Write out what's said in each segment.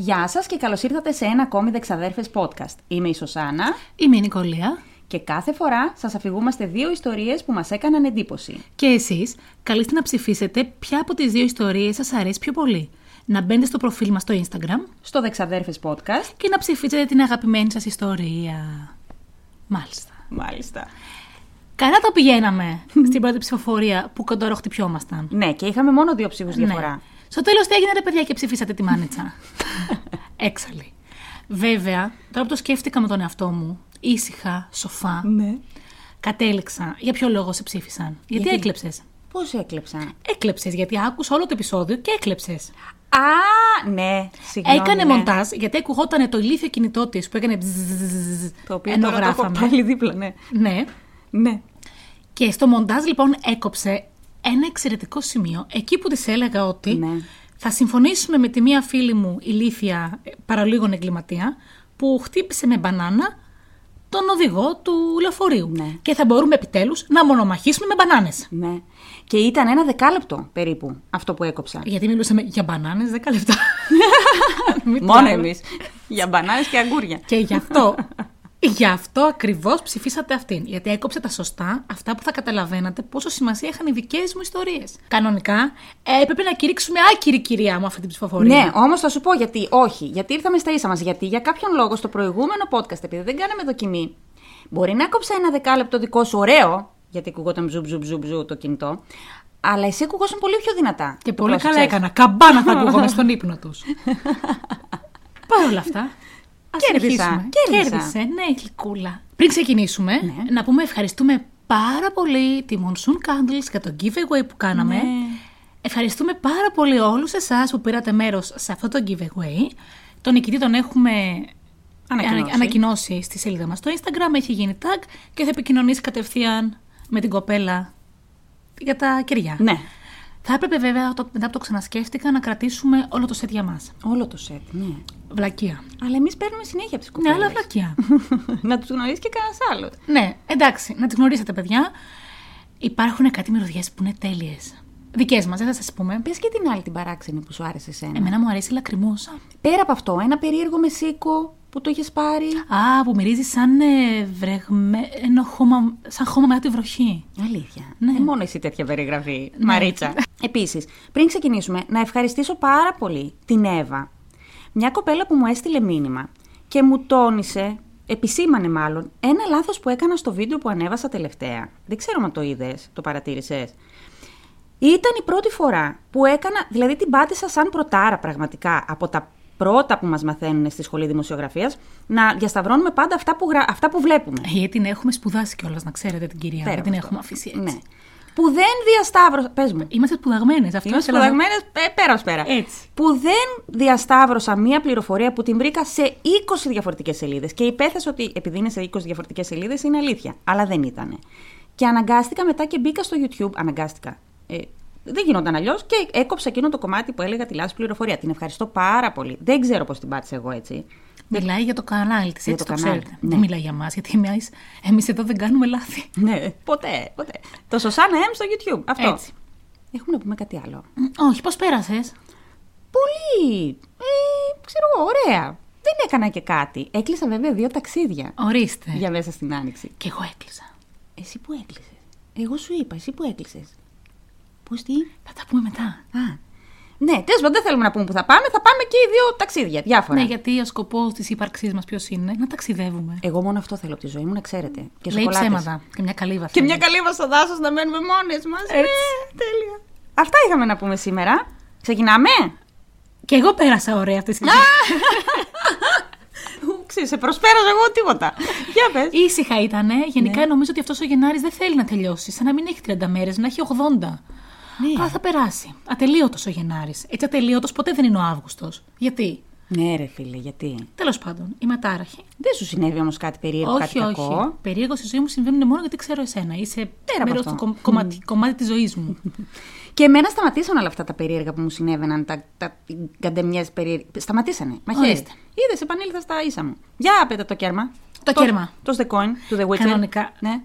Γεια σας και καλώς ήρθατε σε ένα ακόμη Δεξαδέρφες podcast. Είμαι η Σωσάνα Είμαι η Νικολία. και κάθε φορά σας αφηγούμαστε δύο ιστορίες που μας έκαναν εντύπωση. Και εσείς καλείστε να ψηφίσετε ποια από τις δύο ιστορίες σας αρέσει πιο πολύ. Να μπαίνετε στο προφίλ μας στο Instagram Στο Δεξαδέρφες podcast. και να ψηφίσετε την αγαπημένη σας ιστορία. Μάλιστα. Μάλιστα. Καλά τα πηγαίναμε στην πρώτη ψηφοφορία που κοντόρο χτυπιόμασταν. Ναι, και είχαμε μόνο δύο ψήφους Ναι. Διαφορά. Στο τέλος τι έγινε ρε παιδιά και ψηφίσατε τη μάνιτσα. Έξαλλη. Βέβαια, τώρα που το σκέφτηκα με τον εαυτό μου, ήσυχα, σοφά, Ναι. κατέληξα. Για ποιο λόγο σε ψήφισαν; Γιατί, Γιατί; έκλεψες; Πώς έκλεψα. Έκλεψες γιατί άκουσα όλο το επεισόδιο και έκλεψες. Α, ναι, συγγνώμη. Έκανε ναι. μοντάζ γιατί ακουγόταν το ηλίθιο κινητό της που έκανε μπζζζζζ Το οποίο ενώ τώρα το έχω γράφαμε. πάλι δίπλα, ναι. Ναι. Ναι. Και στο μοντάζ λοιπόν έκοψε ένα εξαιρετικό σημείο εκεί που της έλεγα ότι Ναι. θα συμφωνήσουμε με τη μία φίλη μου ηλίθια ε, παραλίγων εγκληματία που χτύπησε με μπανάνα τον οδηγό του λεωφορείου. Ναι. Και θα μπορούμε επιτέλους να μονομαχήσουμε με μπανάνες. Ναι. Και ήταν ένα δεκάλεπτο περίπου αυτό που έκοψα. Γιατί μιλούσαμε για μπανάνες 10 λεπτά. Μην Μόνο πλάω. εμείς. Για μπανάνες και αγκούρια. Και γι' αυτό, γι' αυτό ακριβώς ψηφίσατε αυτήν. Γιατί έκοψε τα σωστά αυτά που θα καταλαβαίνατε πόσο σημασία είχαν οι δικές μου ιστορίες. Κανονικά ε, έπρεπε να κηρύξουμε άκυρη κυρία μου αυτή την ψηφοφορία. Ναι, όμως θα σου πω γιατί. Όχι, γιατί ήρθαμε στα ίσα μας. Γιατί για κάποιον λόγο στο προηγούμενο podcast, επειδή δεν κάναμε δοκιμή, μπορεί να κόψα ένα δεκάλεπτο δικό σου ωραίο, γιατί ακουγόταν ζουμ ζουμ ζουμ ζουμ το κινητό, αλλά εσύ ακουγόσουν πολύ πιο δυνατά. Και Το πολύ καλά πρόσεξες. έκανα. Καμπάνα θα ακούγομαι στον ύπνο τους. Παρ' όλα αυτά. Ας Κέρδισα, συνεχίσουμε. κέρδισα. Κέρδισε, ναι, γλυκούλα. Πριν ξεκινήσουμε, Ναι. να πούμε ευχαριστούμε πάρα πολύ τη Monsoon Candles για το giveaway που κάναμε. Ναι. Ευχαριστούμε πάρα πολύ όλους εσάς που πήρατε μέρος σε αυτό το giveaway. Τον νικητή τον έχουμε Ανακοινώσει. ανα- ανακοινώσει στη σελίδα μας στο Instagram, έχει γίνει tag και θα επικοινωνήσει κατευθείαν με την κοπέλα για τα κεριά. Ναι, Θα έπρεπε βέβαια το- μετά που το ξανασκέφτηκα να κρατήσουμε όλο το σετ για μας. όλο το σετ, ναι. Βλακεία. Αλλά εμείς παίρνουμε συνέχεια από τις Ναι, κοπέλες. αλλά βλακεία. να τους γνωρίσει και κανένας άλλο. ναι, εντάξει, να τις γνωρίσετε παιδιά. Υπάρχουν κάτι μυρωδιές που είναι τέλειες. Δικές μας, δεν θα σας πούμε. Πες και την άλλη την παράξενη που σου άρεσε εσένα. Εμένα μου αρέσει η λακριμόσα. Πέρα από αυτό, ένα περίεργο μεσίκο που το είχες πάρει. Α, που μυρίζεις σαν ε, βρεγμένο χώμα, σαν χώμα μετά τη βροχή. Αλήθεια. Ναι. Ε, μόνο εσύ τέτοια περιγραφή, Μαρίτσα. Επίσης, πριν ξεκινήσουμε, να ευχαριστήσω πάρα πολύ την Εύα. Μια κοπέλα που μου έστειλε μήνυμα και μου τόνισε, επισήμανε μάλλον, ένα λάθος που έκανα στο βίντεο που ανέβασα τελευταία. Δεν ξέρω αν το είδες, το παρατήρησες. Ήταν η πρώτη φορά που έκανα, δηλαδή την πάτησα σαν πρωτάρα πραγματικά από τα πρώτα που μας μαθαίνουν στη σχολή δημοσιογραφίας, να διασταυρώνουμε πάντα αυτά που, γρα... αυτά που βλέπουμε. Γιατί την έχουμε σπουδάσει κιόλας, να ξέρετε την κυρία. Πέρα Δεν την από έχουμε αυτό. αφήσει έτσι. Ναι. Που δεν διασταύρωσα. Πες μου. Είμαστε σπουδαγμένες. Αυτό Είμαστε ήθελα να- σπουδαγμένες πέρα ως πέρα. Έτσι. Που δεν διασταύρωσα μία πληροφορία που την βρήκα σε 20 διαφορετικές σελίδες. Και υπέθεσα ότι επειδή είναι σε 20 διαφορετικές σελίδες είναι αλήθεια. Αλλά δεν ήταν. Και αναγκάστηκα μετά και μπήκα στο YouTube. Αναγκάστηκα. Ε, δεν γινόταν αλλιώς και έκοψα εκείνο το κομμάτι που έλεγα τη λάθος πληροφορία. Την ευχαριστώ πάρα πολύ. Δεν ξέρω πώς την πάτησα εγώ έτσι. Μιλάει για το κανάλι της, Για έτσι το το, κανάλι, ξέρετε. ναι. Δεν μιλάει για μα, γιατί εμείς εδώ δεν κάνουμε λάθη. Ναι, ποτέ, ποτέ. Το Σωσάνα M στο YouTube. Αυτό. Έτσι. Έχουμε να πούμε κάτι άλλο. Μ, Όχι, πώς πέρασες; Πολύ. Ε, ξέρω εγώ, ωραία. Δεν έκανα και κάτι. Έκλεισα βέβαια δύο ταξίδια Ορίστε. για μέσα στην άνοιξη. Και εγώ έκλεισα. Εσύ που έκλεισες. Εγώ σου είπα, εσύ που έκλεισες. Πώ τι; Θα τα πούμε μετά. Α. Ναι, τέλος πάντων δεν θέλουμε να πούμε που θα πάμε. Θα πάμε και οι δύο ταξίδια, διάφορα. Ναι, γιατί ο σκοπός της ύπαρξής μας ποιος είναι, να ταξιδεύουμε. Εγώ μόνο αυτό θέλω από τη ζωή μου, να ξέρετε. Και Λέει σοκολάτες. ψέματα. Και μια καλύβα. Και θέλει. μια καλή στο δάσο να μένουμε μόνες μας. Ναι, τέλεια. Αυτά είχαμε να πούμε σήμερα. Ξεκινάμε; Και εγώ πέρασα ωραία αυτή τη Ξέρεις, σε προσπέρασα εγώ τίποτα. Για πες. Ήσυχα ήτανε. Γενικά Ναι. νομίζω ότι αυτός ο Γενάρης δεν θέλει να τελειώσει. Σαν να μην έχει 30 μέρες, να έχει 80. Ναι. Αλλά θα περάσει. Ατελείωτος ο Γενάρης. Έτσι ατελείωτος ποτέ δεν είναι ο Αύγουστος. Γιατί; Ναι, ρε φίλε, γιατί; Τέλος πάντων, είμαι ατάραχη. Δεν σου συνέβη όμως κάτι περίεργο, όχι, κάτι όχι. κακό. Περίεργο στη ζωή μου συμβαίνουν μόνο γιατί ξέρω εσένα. Είσαι Πέρα από μέρο αυτό. του κομ- κομματι- κομμάτι της ζωής μου. Και εμένα σταματήσαν όλα αυτά τα περίεργα που μου συνέβαιναν, τα, τα καντεμιέ περίεργα. Σταματήσανε. Μαχαίρι. Ορίστε. Είδες, επανήλθα στα ίσα μου. Για πέτα το κέρμα. Το κέρμα. Το The Coin, του The Witcher. Κανονικά. Ναι.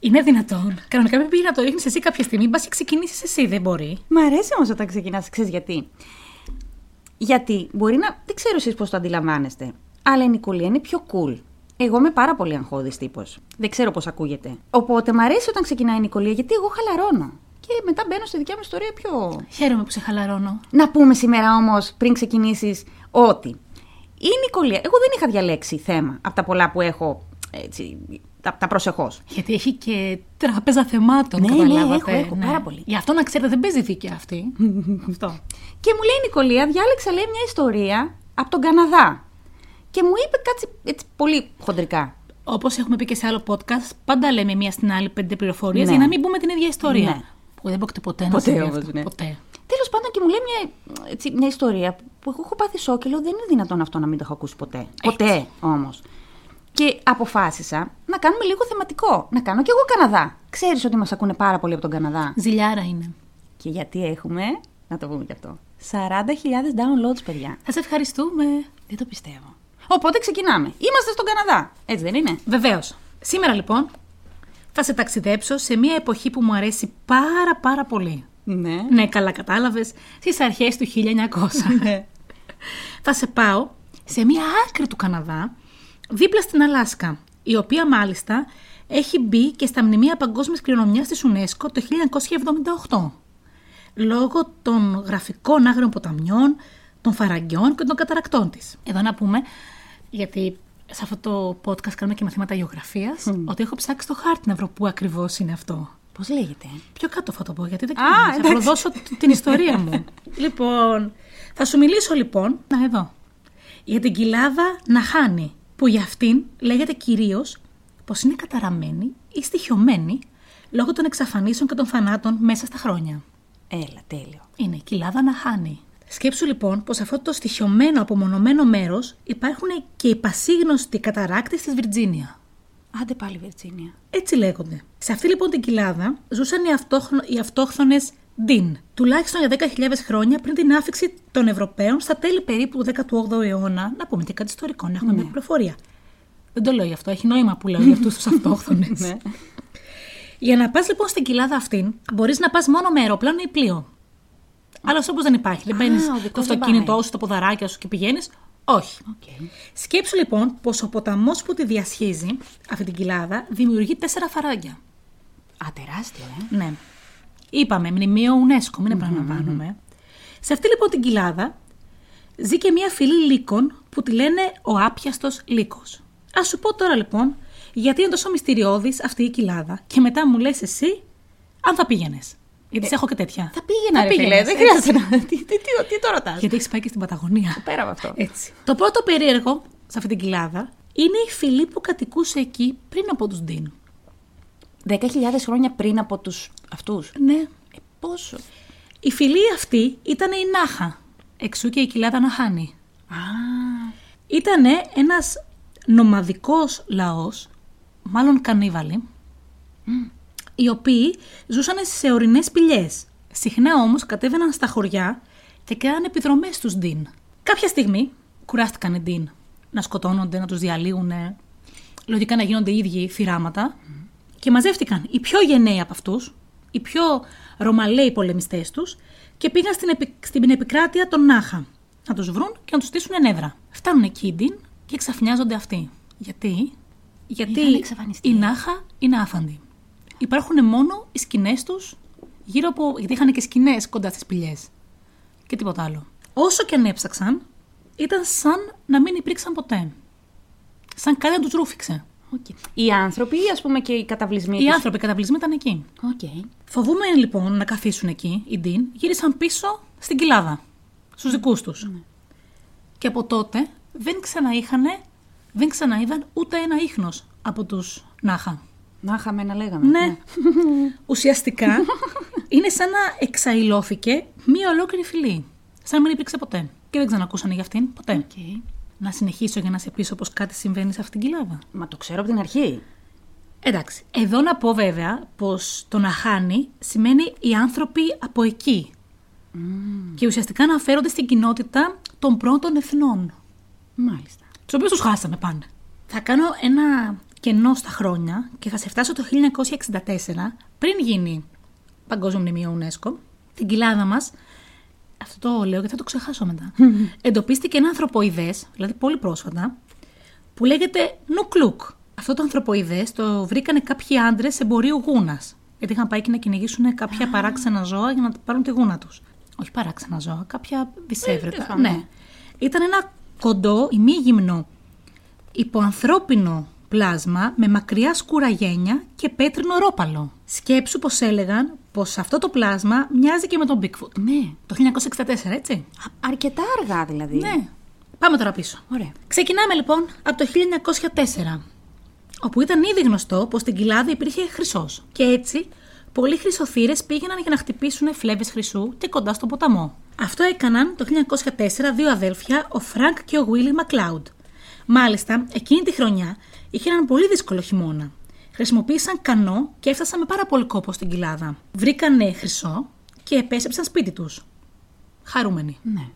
Είναι δυνατόν. Κανονικά πρέπει να το ρίχνεις εσύ κάποια στιγμή. Μπα και ξεκινήσεις εσύ, δεν μπορεί. Μ' αρέσει όμως όταν ξεκινάς, ξέρεις γιατί. Γιατί μπορεί να. Δεν ξέρω εσείς πώς το αντιλαμβάνεστε. Αλλά η Νικολία είναι πιο cool. Εγώ είμαι πάρα πολύ αγχώδης τύπος. Δεν ξέρω πώς ακούγεται. Οπότε μ' αρέσει όταν ξεκινάει η Νικολία γιατί εγώ χαλαρώνω. Και μετά μπαίνω στη δικιά μου ιστορία πιο. Χαίρομαι που σε χαλαρώνω. Να πούμε σήμερα όμως, πριν ξεκινήσεις, ότι η Νικολία. Εγώ δεν είχα διαλέξει θέμα από τα πολλά που έχω έτσι, τα, τα προσεχώς. Γιατί έχει και τράπεζα θεμάτων, Ναι, ναι, καταλάβατε. έχω, έχω, πάρα πολύ. Γι' αυτό να ξέρετε, δεν παίζει δίκαια αυτή. αυτό. Και μου λέει η Νικολία, διάλεξα λέει μια ιστορία από τον Καναδά. Και μου είπε κάτι έτσι πολύ χοντρικά. Όπως έχουμε πει και σε άλλο podcast, πάντα λέμε μία στην άλλη πέντε πληροφορίες Ναι. για να μην πούμε την ίδια ιστορία. Ναι. Που δεν πρόκειται ποτέ, να Ποτέ συμβεί όμως, αυτό. ναι. Ποτέ. Τέλος πάντων και μου λέει μια, έτσι, μια ιστορία που εγώ έχω πάθει σοκ και λέω δεν είναι δυνατόν αυτό να μην το έχω ακούσει ποτέ. Ποτέ όμως. Και αποφάσισα να κάνουμε λίγο θεματικό. Να κάνω κι εγώ Καναδά. Ξέρεις ότι μας ακούνε πάρα πολύ από τον Καναδά. Ζηλιάρα είναι. Και γιατί έχουμε, να το πούμε κι αυτό, 40.000 downloads, παιδιά. Θα σε ευχαριστούμε. Δεν το πιστεύω. Οπότε ξεκινάμε. Είμαστε στον Καναδά. Έτσι δεν είναι; Βεβαίως. Σήμερα λοιπόν θα σε ταξιδέψω σε μια εποχή που μου αρέσει πάρα πάρα πολύ. Ναι. Ναι, καλά κατάλαβες. Στις αρχές του 1900. θα σε πάω σε μια άκρη του Καναδά, δίπλα στην Αλάσκα, η οποία μάλιστα έχει μπει και στα μνημεία παγκόσμιας κληρονομιάς της UNESCO το 1978, λόγω των γραφικών άγριων ποταμιών, των φαραγγιών και των καταρακτών της. Εδώ να πούμε, γιατί σε αυτό το podcast κάνουμε και μαθήματα γεωγραφίας, ότι έχω ψάξει το χάρτη να βρω πού ακριβώς είναι αυτό. Πώς λέγεται; Πιο κάτω θα το πω, γιατί δεν Α, ξέρω. Θα εντάξει. προδώσω τ- την ιστορία μου. λοιπόν, θα σου μιλήσω λοιπόν, να εδώ, για την κοιλάδα Ναχάνη, που για αυτήν λέγεται κυρίως πως είναι καταραμένη ή στοιχειωμένη λόγω των εξαφανίσεων και των θανάτων μέσα στα χρόνια. Έλα, τέλειο. Είναι η κοιλάδα Ναχάνη. Σκέψου λοιπόν πως αυτό το στοιχειωμένο απομονωμένο μέρος υπάρχουν και οι πασίγνωστοι καταράκτες της Βιρτζίνια. Άντε πάλι, Βιρτζίνια. Έτσι λέγονται. Σε αυτή λοιπόν την κοιλάδα ζούσαν οι, αυτόχθο... οι αυτόχθονες Ντίν, τουλάχιστον για 10.000 χρόνια πριν την άφιξη των Ευρωπαίων στα τέλη περίπου του 18ου αιώνα. Να πούμε και κάτι ιστορικό, να έχουμε μια πληροφορία. Δεν το λέω γι' αυτό, έχει νόημα που λέω για αυτούς τους αυτόχθονες. Ναι. Για να πας λοιπόν στην κοιλάδα αυτήν, μπορείς να πας μόνο με αεροπλάνο ή πλοίο. Άλλος τρόπος δεν υπάρχει. Δεν Α, παίρνεις ο το δικός δεν αυτοκίνητό πάει. σου, τα ποδαράκια σου και πηγαίνεις. Όχι. Οκ. Σκέψου λοιπόν πως ο ποταμός που τη διασχίζει, αυτή την κοιλάδα, δημιουργεί τέσσερα φαράγγια. Α, τεράστιο, ε. Ναι. Είπαμε, μνημείο UNESCO, μην επαναλαμβάνουμε. Σε αυτή λοιπόν την κοιλάδα ζει και μια φυλή λύκων που τη λένε ο άπιαστος λύκος. Α σου πω τώρα λοιπόν γιατί είναι τόσο μυστηριώδης αυτή η κοιλάδα και μετά μου λες εσύ αν θα πήγαινες. Γιατί σε έχω και τέτοια. Θα πήγαινα, ρε φίλε. πήγαινες, Δεν έτσι. χρειάζεται να. Τι, τι, τι, τι το ρωτάς; Γιατί έχεις πάει και στην Παταγωνία. Πέρα από αυτό. Έτσι. Το πρώτο περίεργο σε αυτή την κοιλάδα είναι η φυλή που κατοικούσε εκεί πριν από τους Ντίν. 10.000 χρόνια πριν από τους αυτούς. Ναι. Ε, πόσο. Η φυλή αυτή ήταν η Νάχα. Εξ ου και η κοιλάδα Ναχάνη. Α, Ήταν ένας νομαδικός λαός, μάλλον κανίβαλοι, οι οποίοι ζούσαν σε ορεινές σπηλιές. Συχνά όμως κατέβαιναν στα χωριά και κάνανε επιδρομές στους Ντίν. Κάποια στιγμή κουράστηκαν οι Ντίν να σκοτώνονται, να τους διαλύουν, λογικά να γίνονται οι ίδιοι θυράματα και μαζεύτηκαν οι πιο γενναίοι από αυτούς, οι πιο ρωμαλαίοι πολεμιστές τους και πήγαν στην, επι- στην επικράτεια των Νάχα να τους βρουν και να τους στήσουν νεύρα. Φτάνουν εκεί οι Ντίν και εξαφνιάζονται αυτοί. Γιατί; Γιατί Είχαν εξαφανιστεί. η Νάχα είναι άφαντη. Υπάρχουν μόνο οι σκηνές τους γύρω από... γιατί είχαν και σκηνές κοντά στις σπηλιές. Και τίποτα άλλο. Όσο και αν έψαξαν, ήταν σαν να μην υπήρξαν ποτέ. Σαν κάτι να τους ρούφηξε. Οκ. Οι άνθρωποι ή ας πούμε και οι καταυλισμοί. Οι τους; άνθρωποι οι καταυλισμοί ήταν εκεί. Οκ. Φοβούμενοι λοιπόν να καθίσουν εκεί, οι Ντίν γύρισαν πίσω στην κοιλάδα, στους δικούς τους. Και από τότε δεν ξαναείχανε, δεν ξαναείδαν ούτε ένα ίχνος από τους Νάχα. Να είχαμε να λέγαμε. Ναι. Ουσιαστικά είναι σαν να εξαϊλώθηκε μία ολόκληρη φυλή. Σαν να μην υπήρξε ποτέ. Και δεν ξανακούσανε για αυτήν ποτέ. Οκ. Να συνεχίσω για να σε πείσω πως κάτι συμβαίνει σε αυτήν την κοιλάδα. Μα το ξέρω από την αρχή. Εντάξει. Εδώ να πω βέβαια πως το Ναχάνη σημαίνει οι άνθρωποι από εκεί. Και ουσιαστικά αναφέρονται στην κοινότητα των πρώτων εθνών. Μάλιστα. Τους οποίους τους χάσαμε πάνε. Θα κάνω ένα κενό στα χρόνια και θα σε φτάσω το 1964, πριν γίνει Παγκόσμιο Μνημείο UNESCO. Την κοιλάδα μας αυτό το λέω γιατί θα το ξεχάσω μετά. Εντοπίστηκε ένα ανθρωποειδές, δηλαδή πολύ πρόσφατα, που λέγεται Νουκλούκ. Αυτό το ανθρωποειδές το βρήκανε κάποιοι άντρες εμπορίου γούνας. Γιατί είχαν πάει και να κυνηγήσουν κάποια παράξενα ζώα για να πάρουν τη γούνα τους. Όχι παράξενα ζώα, κάποια δισεύρετα. τέλος πάντων, ναι. Ήταν ένα κοντό, ημίγυμνο, υποανθρώπινο πλάσμα με μακριά σκούρα γένια και πέτρινο ρόπαλο. Σκέψου πως έλεγαν πως αυτό το πλάσμα μοιάζει και με τον Bigfoot. Ναι. Το 1964, έτσι. Α- αρκετά αργά δηλαδή. Ναι. Πάμε τώρα πίσω. Ωραία. Ξεκινάμε λοιπόν από το 1904, όπου ήταν ήδη γνωστό πως στην κοιλάδα υπήρχε χρυσός. Και έτσι, πολλοί χρυσοθήρες πήγαιναν για να χτυπήσουν φλέβες χρυσού και κοντά στο ποταμό. Αυτό έκαναν το 1904 δύο αδέλφια, ο Φρανκ και ο Βίλι Μακλάουντ. Μάλιστα, εκείνη τη χρονιά είχε έναν πολύ δύσκολο χειμώνα. Χρησιμοποίησαν κανό και έφτασαν με πάρα πολύ κόπο στην κοιλάδα. Βρήκανε χρυσό και επέστρεψαν σπίτι τους. Χαρούμενοι. Ναι.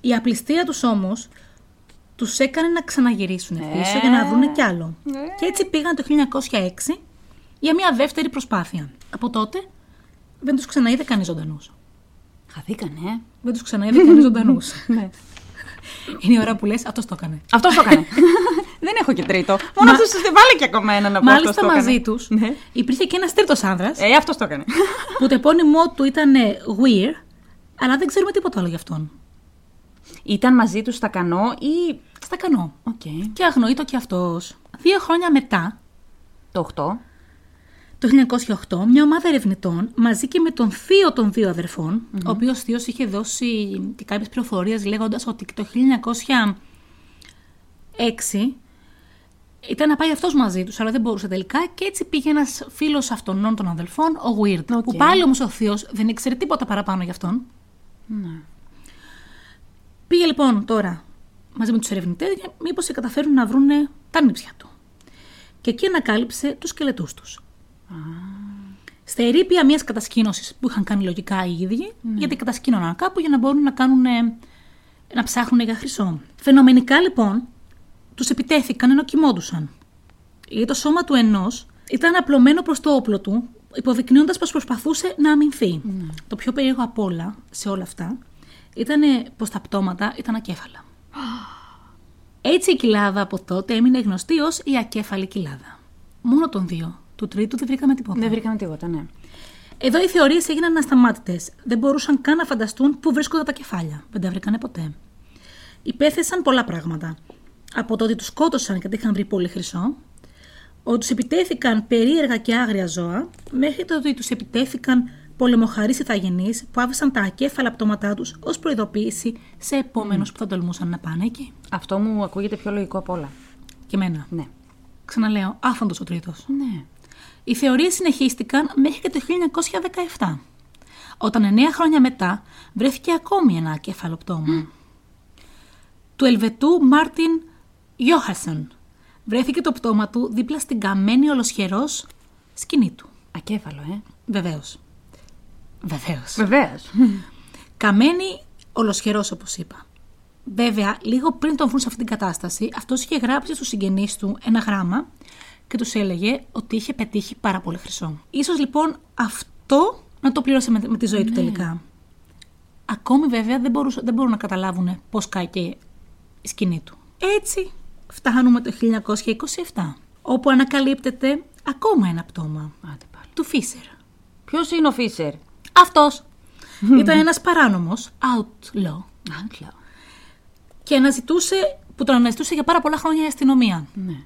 Η απληστία τους όμως τους έκανε να ξαναγυρίσουν πίσω για να βρουν κι άλλο. Και έτσι πήγαν το 1906 για μια δεύτερη προσπάθεια. Από τότε δεν τους ξαναείδε κανείς ζωντανούς. Χαθήκανε, ε. Δεν τους ξαναείδε κανείς ζωντανούς. ναι. Είναι η ώρα που λες αυτός το έκανε. Αυτός το έκανε. Δεν έχω και τρίτο. Μόνο Μα- αυτού του βάλε και ακόμα ένα να πω. αυτός Μάλιστα το έκανε. μαζί τους Ναι. υπήρχε και ένας τρίτος άνδρας Ε, αυτός το έκανε. που το επώνυμό του ήταν ε, Weir, αλλά δεν ξέρουμε τίποτα άλλο γι' αυτόν. Ήταν μαζί τους στα κανό ή. Στα κανό. Οκ. Και αγνοείτο κι αυτός. Δύο χρόνια μετά, Το 8. Το 1908, μια ομάδα ερευνητών μαζί και με τον θείο των δύο αδερφών, ο οποίος θείος είχε δώσει και κάποιες πληροφορίες λέγοντας ότι το 1906 ήταν να πάει αυτός μαζί τους, αλλά δεν μπορούσε τελικά και έτσι πήγε ένας φίλος αυτών των αδελφών, ο Weir. OK. Που πάλι όμως ο θείος δεν ήξερε τίποτα παραπάνω γι' αυτόν. Ναι. Πήγε λοιπόν τώρα μαζί με τους ερευνητές για μήπως καταφέρουν να βρούνε τα νύψια του. Και εκεί ανακάλυψε τους σκελετούς τους. Στα ερήπια μιας κατασκήνωσης που είχαν κάνει λογικά οι ίδιοι, γιατί κατασκήνωναν κάπου για να μπορούν να, κάνουν, ε, να ψάχνουν για χρυσό. Φαινομενικά λοιπόν τους επιτέθηκαν ενώ κοιμόντουσαν. Γιατί το σώμα του ενός ήταν απλωμένο προς το όπλο του, υποδεικνύοντας πως προσπαθούσε να αμυνθεί. Το πιο περίεργο απ' όλα σε όλα αυτά ήταν πως τα πτώματα ήταν ακέφαλα. Έτσι η κοιλάδα από τότε έμεινε γνωστή ως η ακέφαλη κοιλάδα. Μόνο των δύο. Του τρίτου δεν βρήκαμε τίποτα. Δεν βρήκαμε τίποτα, ναι. Εδώ οι θεωρίες έγιναν ασταμάτητες. Δεν μπορούσαν καν να φανταστούν πού βρίσκονταν τα κεφάλια. Δεν τα βρήκανε ποτέ. Υπέθεσαν πολλά πράγματα. Από το ότι τους σκότωσαν γιατί είχαν βρει πολύ χρυσό, ότι τους επιτέθηκαν περίεργα και άγρια ζώα, μέχρι το ότι τους επιτέθηκαν πολεμοχαρείς ηθαγενείς που άφησαν τα ακέφαλα πτώματά τους ως προειδοποίηση σε επόμενους που θα τολμούσαν να πάνε εκεί. Αυτό μου ακούγεται πιο λογικό απ' όλα. Και εμένα. Ναι. Ξαναλέω, άφαντος ο τρίτος. Ναι. Οι θεωρίες συνεχίστηκαν μέχρι και το 1917, όταν εννέα χρόνια μετά βρέθηκε ακόμη ένα ακέφαλο πτώμα. Του Ελβετού Μάρτιν Γιώχασον βρέθηκε το πτώμα του δίπλα στην καμένη ολοσχερός σκηνή του. Ακέφαλο, ε. Βεβαίως. Βεβαίως. Βεβαίως. Καμένη ολοσχερός όπως είπα. Βέβαια, λίγο πριν τον βρουν σε αυτή την κατάσταση, αυτός είχε γράψει στους συγγενείς του ένα γράμμα και τους έλεγε ότι είχε πετύχει πάρα πολύ χρυσό. Ίσως λοιπόν αυτό να το πλήρωσε με, με τη ζωή του τελικά. Ακόμη βέβαια δεν, μπορούσαν, δεν μπορούν να καταλάβουν πώς κάηκε η σκηνή του. Έτσι φτάνουμε το 1927, όπου ανακαλύπτεται ακόμα ένα πτώμα Άντε πάλι. του Φίσερ. Ποιος είναι ο Φίσερ; Αυτός ήταν ένας παράνομος, outlaw, Άγγλο. και αναζητούσε, που τον αναζητούσε για πάρα πολλά χρόνια η αστυνομία. Ναι.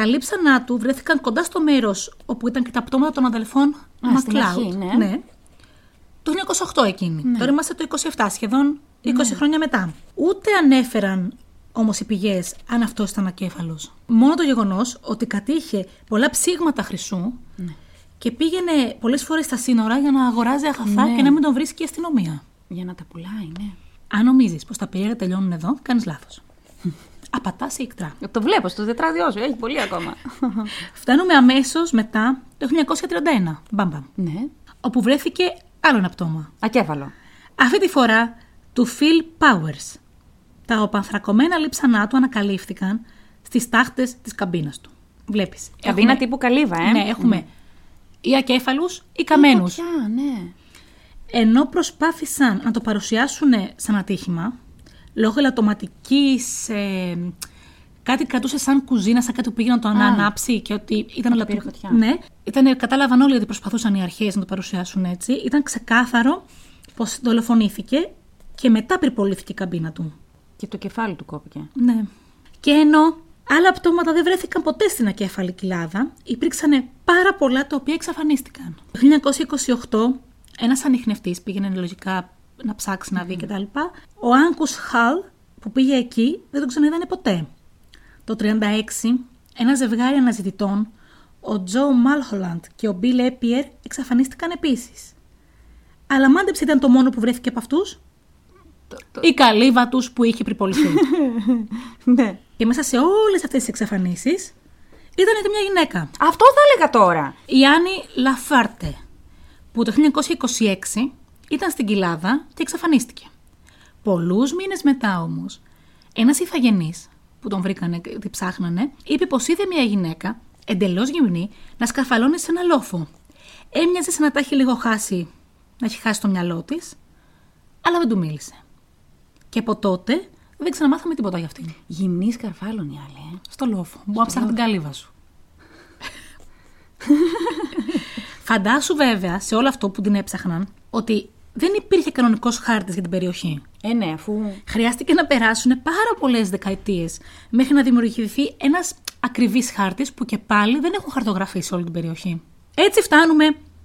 Τα λείψανά του βρέθηκαν κοντά στο μέρος όπου ήταν και τα πτώματα των αδελφών Α, στην MacLeod. αρχή, ναι. Το 1908 εκείνη. Τώρα είμαστε το 27, σχεδόν 20 χρόνια μετά. Ούτε ανέφεραν όμως οι πηγές αν αυτός ήταν ακέφαλος. Μόνο το γεγονός ότι κατήχε πολλά ψήγματα χρυσού και πήγαινε πολλές φορές στα σύνορα για να αγοράζει αγαθά Ναι. και να μην τον βρίσκει η αστυνομία. Για να τα πουλάει, ναι. Αν νομίζεις πως τα περίεργα τελειώνουν εδώ, κάνεις λάθος. Απατάς σε ικτρά. Το βλέπω στο τετράδιό σου, έχει πολύ ακόμα. Φτάνουμε αμέσως μετά το 1931. Μπαμπαμ. ναι. όπου βρέθηκε άλλο ένα πτώμα. Ακέφαλο. Αυτή τη φορά του Phil Powers. Τα οπανθρακωμένα λείψανά του ανακαλύφθηκαν στις τάχτες της καμπίνας του. Βλέπεις. Καμπίνα έχουμε- τύπου καλύβα, ε. Ναι, έχουμε ή ακέφαλους ή καμένους. Φωτιά, ναι. ενώ προσπάθησαν να το παρουσιάσουν σαν ατύχημα, λόγω ελαττωματικής, ε, κάτι κρατούσε σαν κουζίνα, σαν κάτι που πήγε να το ανάψει και ότι ήταν όλα πήρε φωτιά. Ναι, ήταν, κατάλαβαν όλοι ότι προσπαθούσαν οι αρχαίες να το παρουσιάσουν έτσι. Ήταν ξεκάθαρο πως δολοφονήθηκε και μετά πυρπολήθηκε η καμπίνα του. Και το κεφάλι του κόπηκε. Ναι. Και ενώ άλλα πτώματα δεν βρέθηκαν ποτέ στην ακέφαλη κοιλάδα, υπήρξαν πάρα πολλά τα οποία εξαφανίστηκαν. Το 1928 ένας ανιχνευτής πήγαινε λογικά να ψάξει να δει κτλ. Ο Άγκους Χαλ που πήγε εκεί δεν τον ξαναείδανε ποτέ. Το 1936 ένα ζευγάρι αναζητητών, ο Τζο Μάλχολαντ και ο Μπιλ Έπιερ εξαφανίστηκαν επίσης. Αλλά μάντεψε ήταν το μόνο που βρέθηκε από αυτούς. Η καλύβα τους που είχε πρυποληθεί. ναι. και μέσα σε όλες αυτές τις εξαφανίσεις ήταν και μια γυναίκα. Αυτό θα έλεγα τώρα. Η Άννη Λαφάρτε, που το 1926 ήταν στην κοιλάδα και εξαφανίστηκε. Πολλούς μήνες μετά όμως, ένας ηθαγενής που τον βρήκανε και ψάχνανε, είπε πως είδε μια γυναίκα, εντελώς γυμνή, να σκαρφαλώνει σε ένα λόφο. Έμοιαζε σαν να τα έχει λίγο χάσει, να έχει χάσει το μυαλό της, αλλά δεν του μίλησε. Και από τότε δεν ξαναμάθαμε τίποτα για αυτήν. Γυμνή σκαρφάλων η άλλη, ε. Στο λόφο. Μου άψαχνα την καλύβα σου. Φαντάσου βέβαια σε όλο αυτό που την έψαχναν ότι δεν υπήρχε κανονικός χάρτης για την περιοχή. Ε, ναι, αφού. Χρειάστηκε να περάσουν πάρα πολλές δεκαετίες μέχρι να δημιουργηθεί ένας ακριβής χάρτης που και πάλι δεν έχουν χαρτογραφήσει όλη την περιοχή. Έτσι φτάνουμε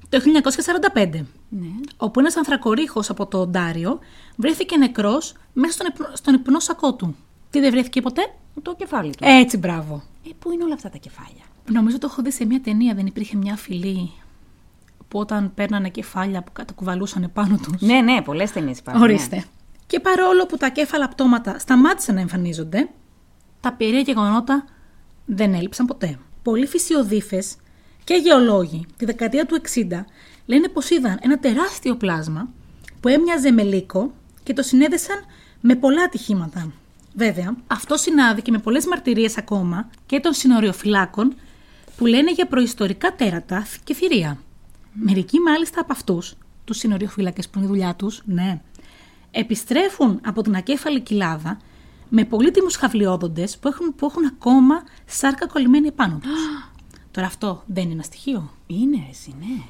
το 1945, Ναι. όπου ένας ανθρακορίχος από το Οντάριο βρέθηκε νεκρός μέσα στον, υπνο, στον υπνό σακό του. Τι δεν βρέθηκε ποτέ; Το κεφάλι του. Έτσι, μπράβο. Ε, πού είναι όλα αυτά τα κεφάλια; Νομίζω το έχω δει σε μια ταινία, δεν υπήρχε μια φυλή που όταν παίρνανε κεφάλια που κατακουβαλούσαν πάνω τους. Ναι, ναι, πολλές ταινίες υπάρχουν. Ορίστε. Και παρόλο που τα κέφαλα πτώματα σταμάτησαν να εμφανίζονται, τα περία γεγονότα δεν έλειψαν ποτέ. Πολλοί φυσιοδίφες και γεωλόγοι τη δεκαετία του 60 λένε πως είδαν ένα τεράστιο πλάσμα που έμοιαζε με λύκο και το συνέδεσαν με πολλά ατυχήματα. Βέβαια, αυτό συνάδει και με πολλές μαρτυρίες ακόμα και των συνοριοφυλάκων που λένε για προϊστορικά τέρατα και θηρία. Μερικοί μάλιστα από αυτούς, τους συνοριοφύλακες που είναι η δουλειά τους, ναι, επιστρέφουν από την ακέφαλη κοιλάδα με πολύτιμους χαυλιόδοντε που έχουν, που έχουν ακόμα σάρκα κολλημένη επάνω τους. Τώρα αυτό δεν είναι ένα στοιχείο. Είναι, εσύ, ναι.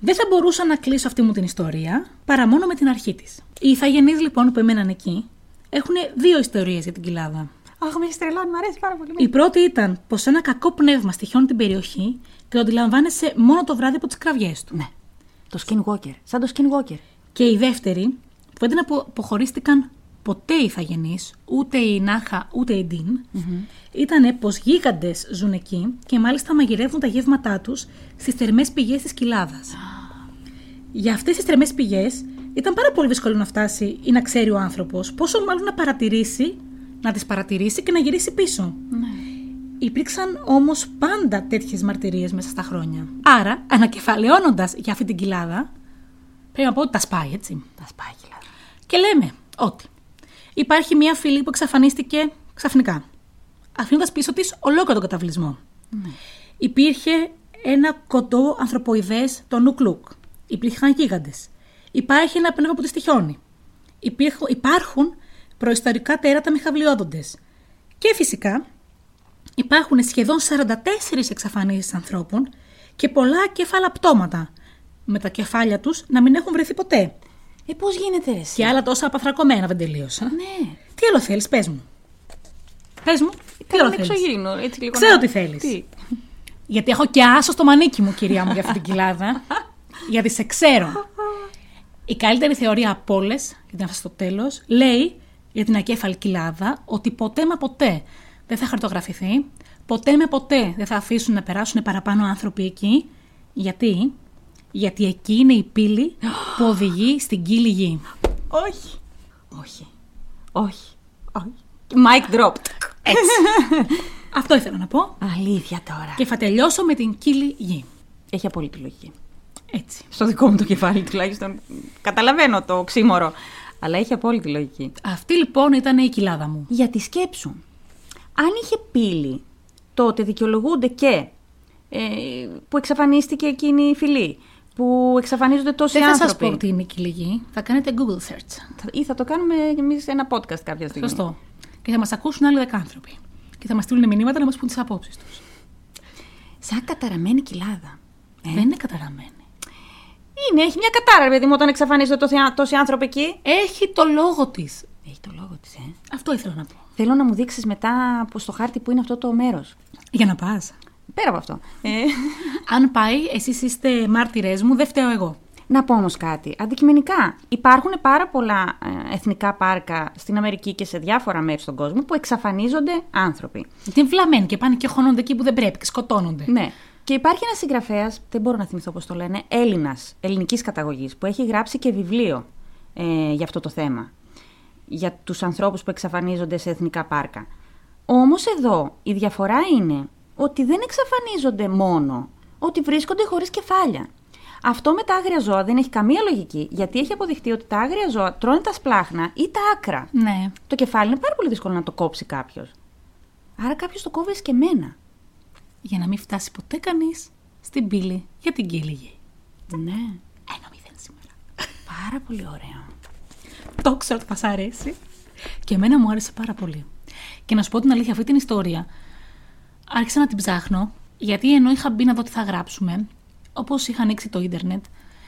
Δεν θα μπορούσα να κλείσω αυτή μου την ιστορία παρά μόνο με την αρχή της. Οι ηθαγενείς λοιπόν που έμεναν εκεί έχουν δύο ιστορίες για την κοιλάδα. Αχ, με έχει τρελάνει, μου αρέσει πάρα πολύ. Η πρώτη ήταν πως ένα κακό πνεύμα στοιχιώνει την περιοχή και το αντιλαμβάνεσαι μόνο το βράδυ από τις κραυγές του. Ναι. Το skinwalker. Σαν το skinwalker. Και η δεύτερη, που δεν απο- αποχωρίστηκαν ποτέ οι ηθαγενείς, ούτε η Νάχα ούτε η Ντίν, ήταν πως γίγαντες ζουν εκεί και μάλιστα μαγειρεύουν τα γεύματά τους στις θερμές πηγές της κοιλάδας. Για αυτές τις θερμές πηγές ήταν πάρα πολύ δύσκολο να φτάσει ή να ξέρει ο άνθρωπος, πόσο μάλλον να παρατηρήσει, να τις παρατηρήσει και να γυρίσει πίσω. Υπήρξαν όμως πάντα τέτοιες μαρτυρίες μέσα στα χρόνια. Άρα, ανακεφαλαιώνοντας για αυτή την κοιλάδα, πρέπει να πω ότι τα σπάει, έτσι. Τα σπάει κοιλάδα. Και λέμε ότι υπάρχει μια φυλή που εξαφανίστηκε ξαφνικά, αφήνοντας πίσω της ολόκληρο τον καταβλισμό. Υπήρχε ένα κοντό ανθρωποειδές, το νουκλούκ. Υπήρχαν γίγαντες. Υπάρχει ένα πνεύμα που τη τυχιώνει. Υπήρχουν, υπάρχουν προϊστορικά τέρατα με χαυλιόδοντες. Και φυσικά υπάρχουν σχεδόν 44 εξαφανίσεις ανθρώπων και πολλά κεφάλα πτώματα, με τα κεφάλια τους να μην έχουν βρεθεί ποτέ. Ε, πώς γίνεται, ρε, εσύ; Και άλλα τόσα απαθρακωμένα δεν τελείωσα. Ναι. Τι άλλο θέλεις, πες μου. Πες μου, τι άλλο Ήταν θέλεις. εξωγήινο, έτσι λίγο. Ξέρω να- τι θέλεις. Τι; Γιατί έχω και άσο στο μανίκι μου, κυρία μου, για αυτή την κοιλάδα. γιατί σε ξέρω. Η καλύτερη θεωρία από όλες, γιατί να στο τέλος, λέει για την ακέφαλη κοιλάδα ότι ποτέ μα ποτέ δεν θα χαρτογραφηθεί, ποτέ με ποτέ δεν θα αφήσουν να περάσουν παραπάνω άνθρωποι εκεί. Γιατί, γιατί εκεί είναι η πύλη που οδηγεί στην κύλη γη. Όχι. Όχι. Όχι. Όχι. Mic dropped. Έτσι. Αυτό ήθελα να πω. Αλήθεια τώρα. Και θα τελειώσω με την κύλη γη. Έχει απόλυτη λογική. Έτσι. Στο δικό μου το κεφάλι τουλάχιστον. Καταλαβαίνω το οξύμορο. Αλλά έχει απόλυτη λογική. Αυτή λοιπόν ήταν η κοιλάδα μου. Για τη σκέψου. Αν είχε πύλη, τότε δικαιολογούνται και ε, που εξαφανίστηκε εκείνη η φυλή. που εξαφανίζονται τόσοι Δεν θα άνθρωποι. σα πω τι είναι η κυλιγή. Θα κάνετε Google search. Θα- Ή θα το κάνουμε κι εμείς ένα podcast κάποια στιγμή. Σωστό. Και θα μας ακούσουν άλλοι δέκα άνθρωποι. Και θα μας στείλουν μηνύματα να μας πούν τις απόψεις τους. Σαν καταραμένη κοιλάδα. Ε; Δεν είναι καταραμένη. Είναι, έχει μια κατάρα, ρε παιδί μου, όταν εξαφανίζονται τόσοι, τόσοι άνθρωποι εκεί. Έχει το λόγο της. Έχει το λόγο της, ε. Αυτό ήθελα να πω. Θέλω να μου δείξεις μετά από στο χάρτη που είναι αυτό το μέρος. Για να πας. Πέρα από αυτό. Ε, Αν πάει, εσείς είστε μάρτυρέ μου, δεν φταίω εγώ. να πω όμως κάτι. Αντικειμενικά, υπάρχουν πάρα πολλά ε, εθνικά πάρκα στην Αμερική και σε διάφορα μέρη στον κόσμο που εξαφανίζονται άνθρωποι. Γιατί είναι βλαμμένοι και πάνε και χώνονται εκεί που δεν πρέπει και σκοτώνονται. Ναι. Και υπάρχει ένας συγγραφέας, δεν μπορώ να θυμηθώ πώς το λένε, Έλληνας, ελληνικής καταγωγής, που έχει γράψει και βιβλίο ε, για αυτό το θέμα. Για τους ανθρώπους που εξαφανίζονται σε εθνικά πάρκα. Όμως εδώ η διαφορά είναι ότι δεν εξαφανίζονται μόνο, ότι βρίσκονται χωρίς κεφάλια. Αυτό με τα άγρια ζώα δεν έχει καμία λογική, γιατί έχει αποδειχτεί ότι τα άγρια ζώα τρώνε τα σπλάχνα ή τα άκρα. Ναι. Το κεφάλι είναι πάρα πολύ δύσκολο να το κόψει κάποιος. Άρα κάποιος το κόβει και εμένα. Για να μην φτάσει ποτέ κανείς στην πύλη για την κυλιγή. Ναι. Ένα μηδέν σήμερα. Πάρα πολύ ωραίο. Το ξέρω ότι θα σ' αρέσει. Και εμένα μου άρεσε πάρα πολύ. Και να σου πω την αλήθεια, αυτή την ιστορία άρχισα να την ψάχνω, γιατί ενώ είχα μπει να δω τι θα γράψουμε, όπως είχα ανοίξει το ίντερνετ,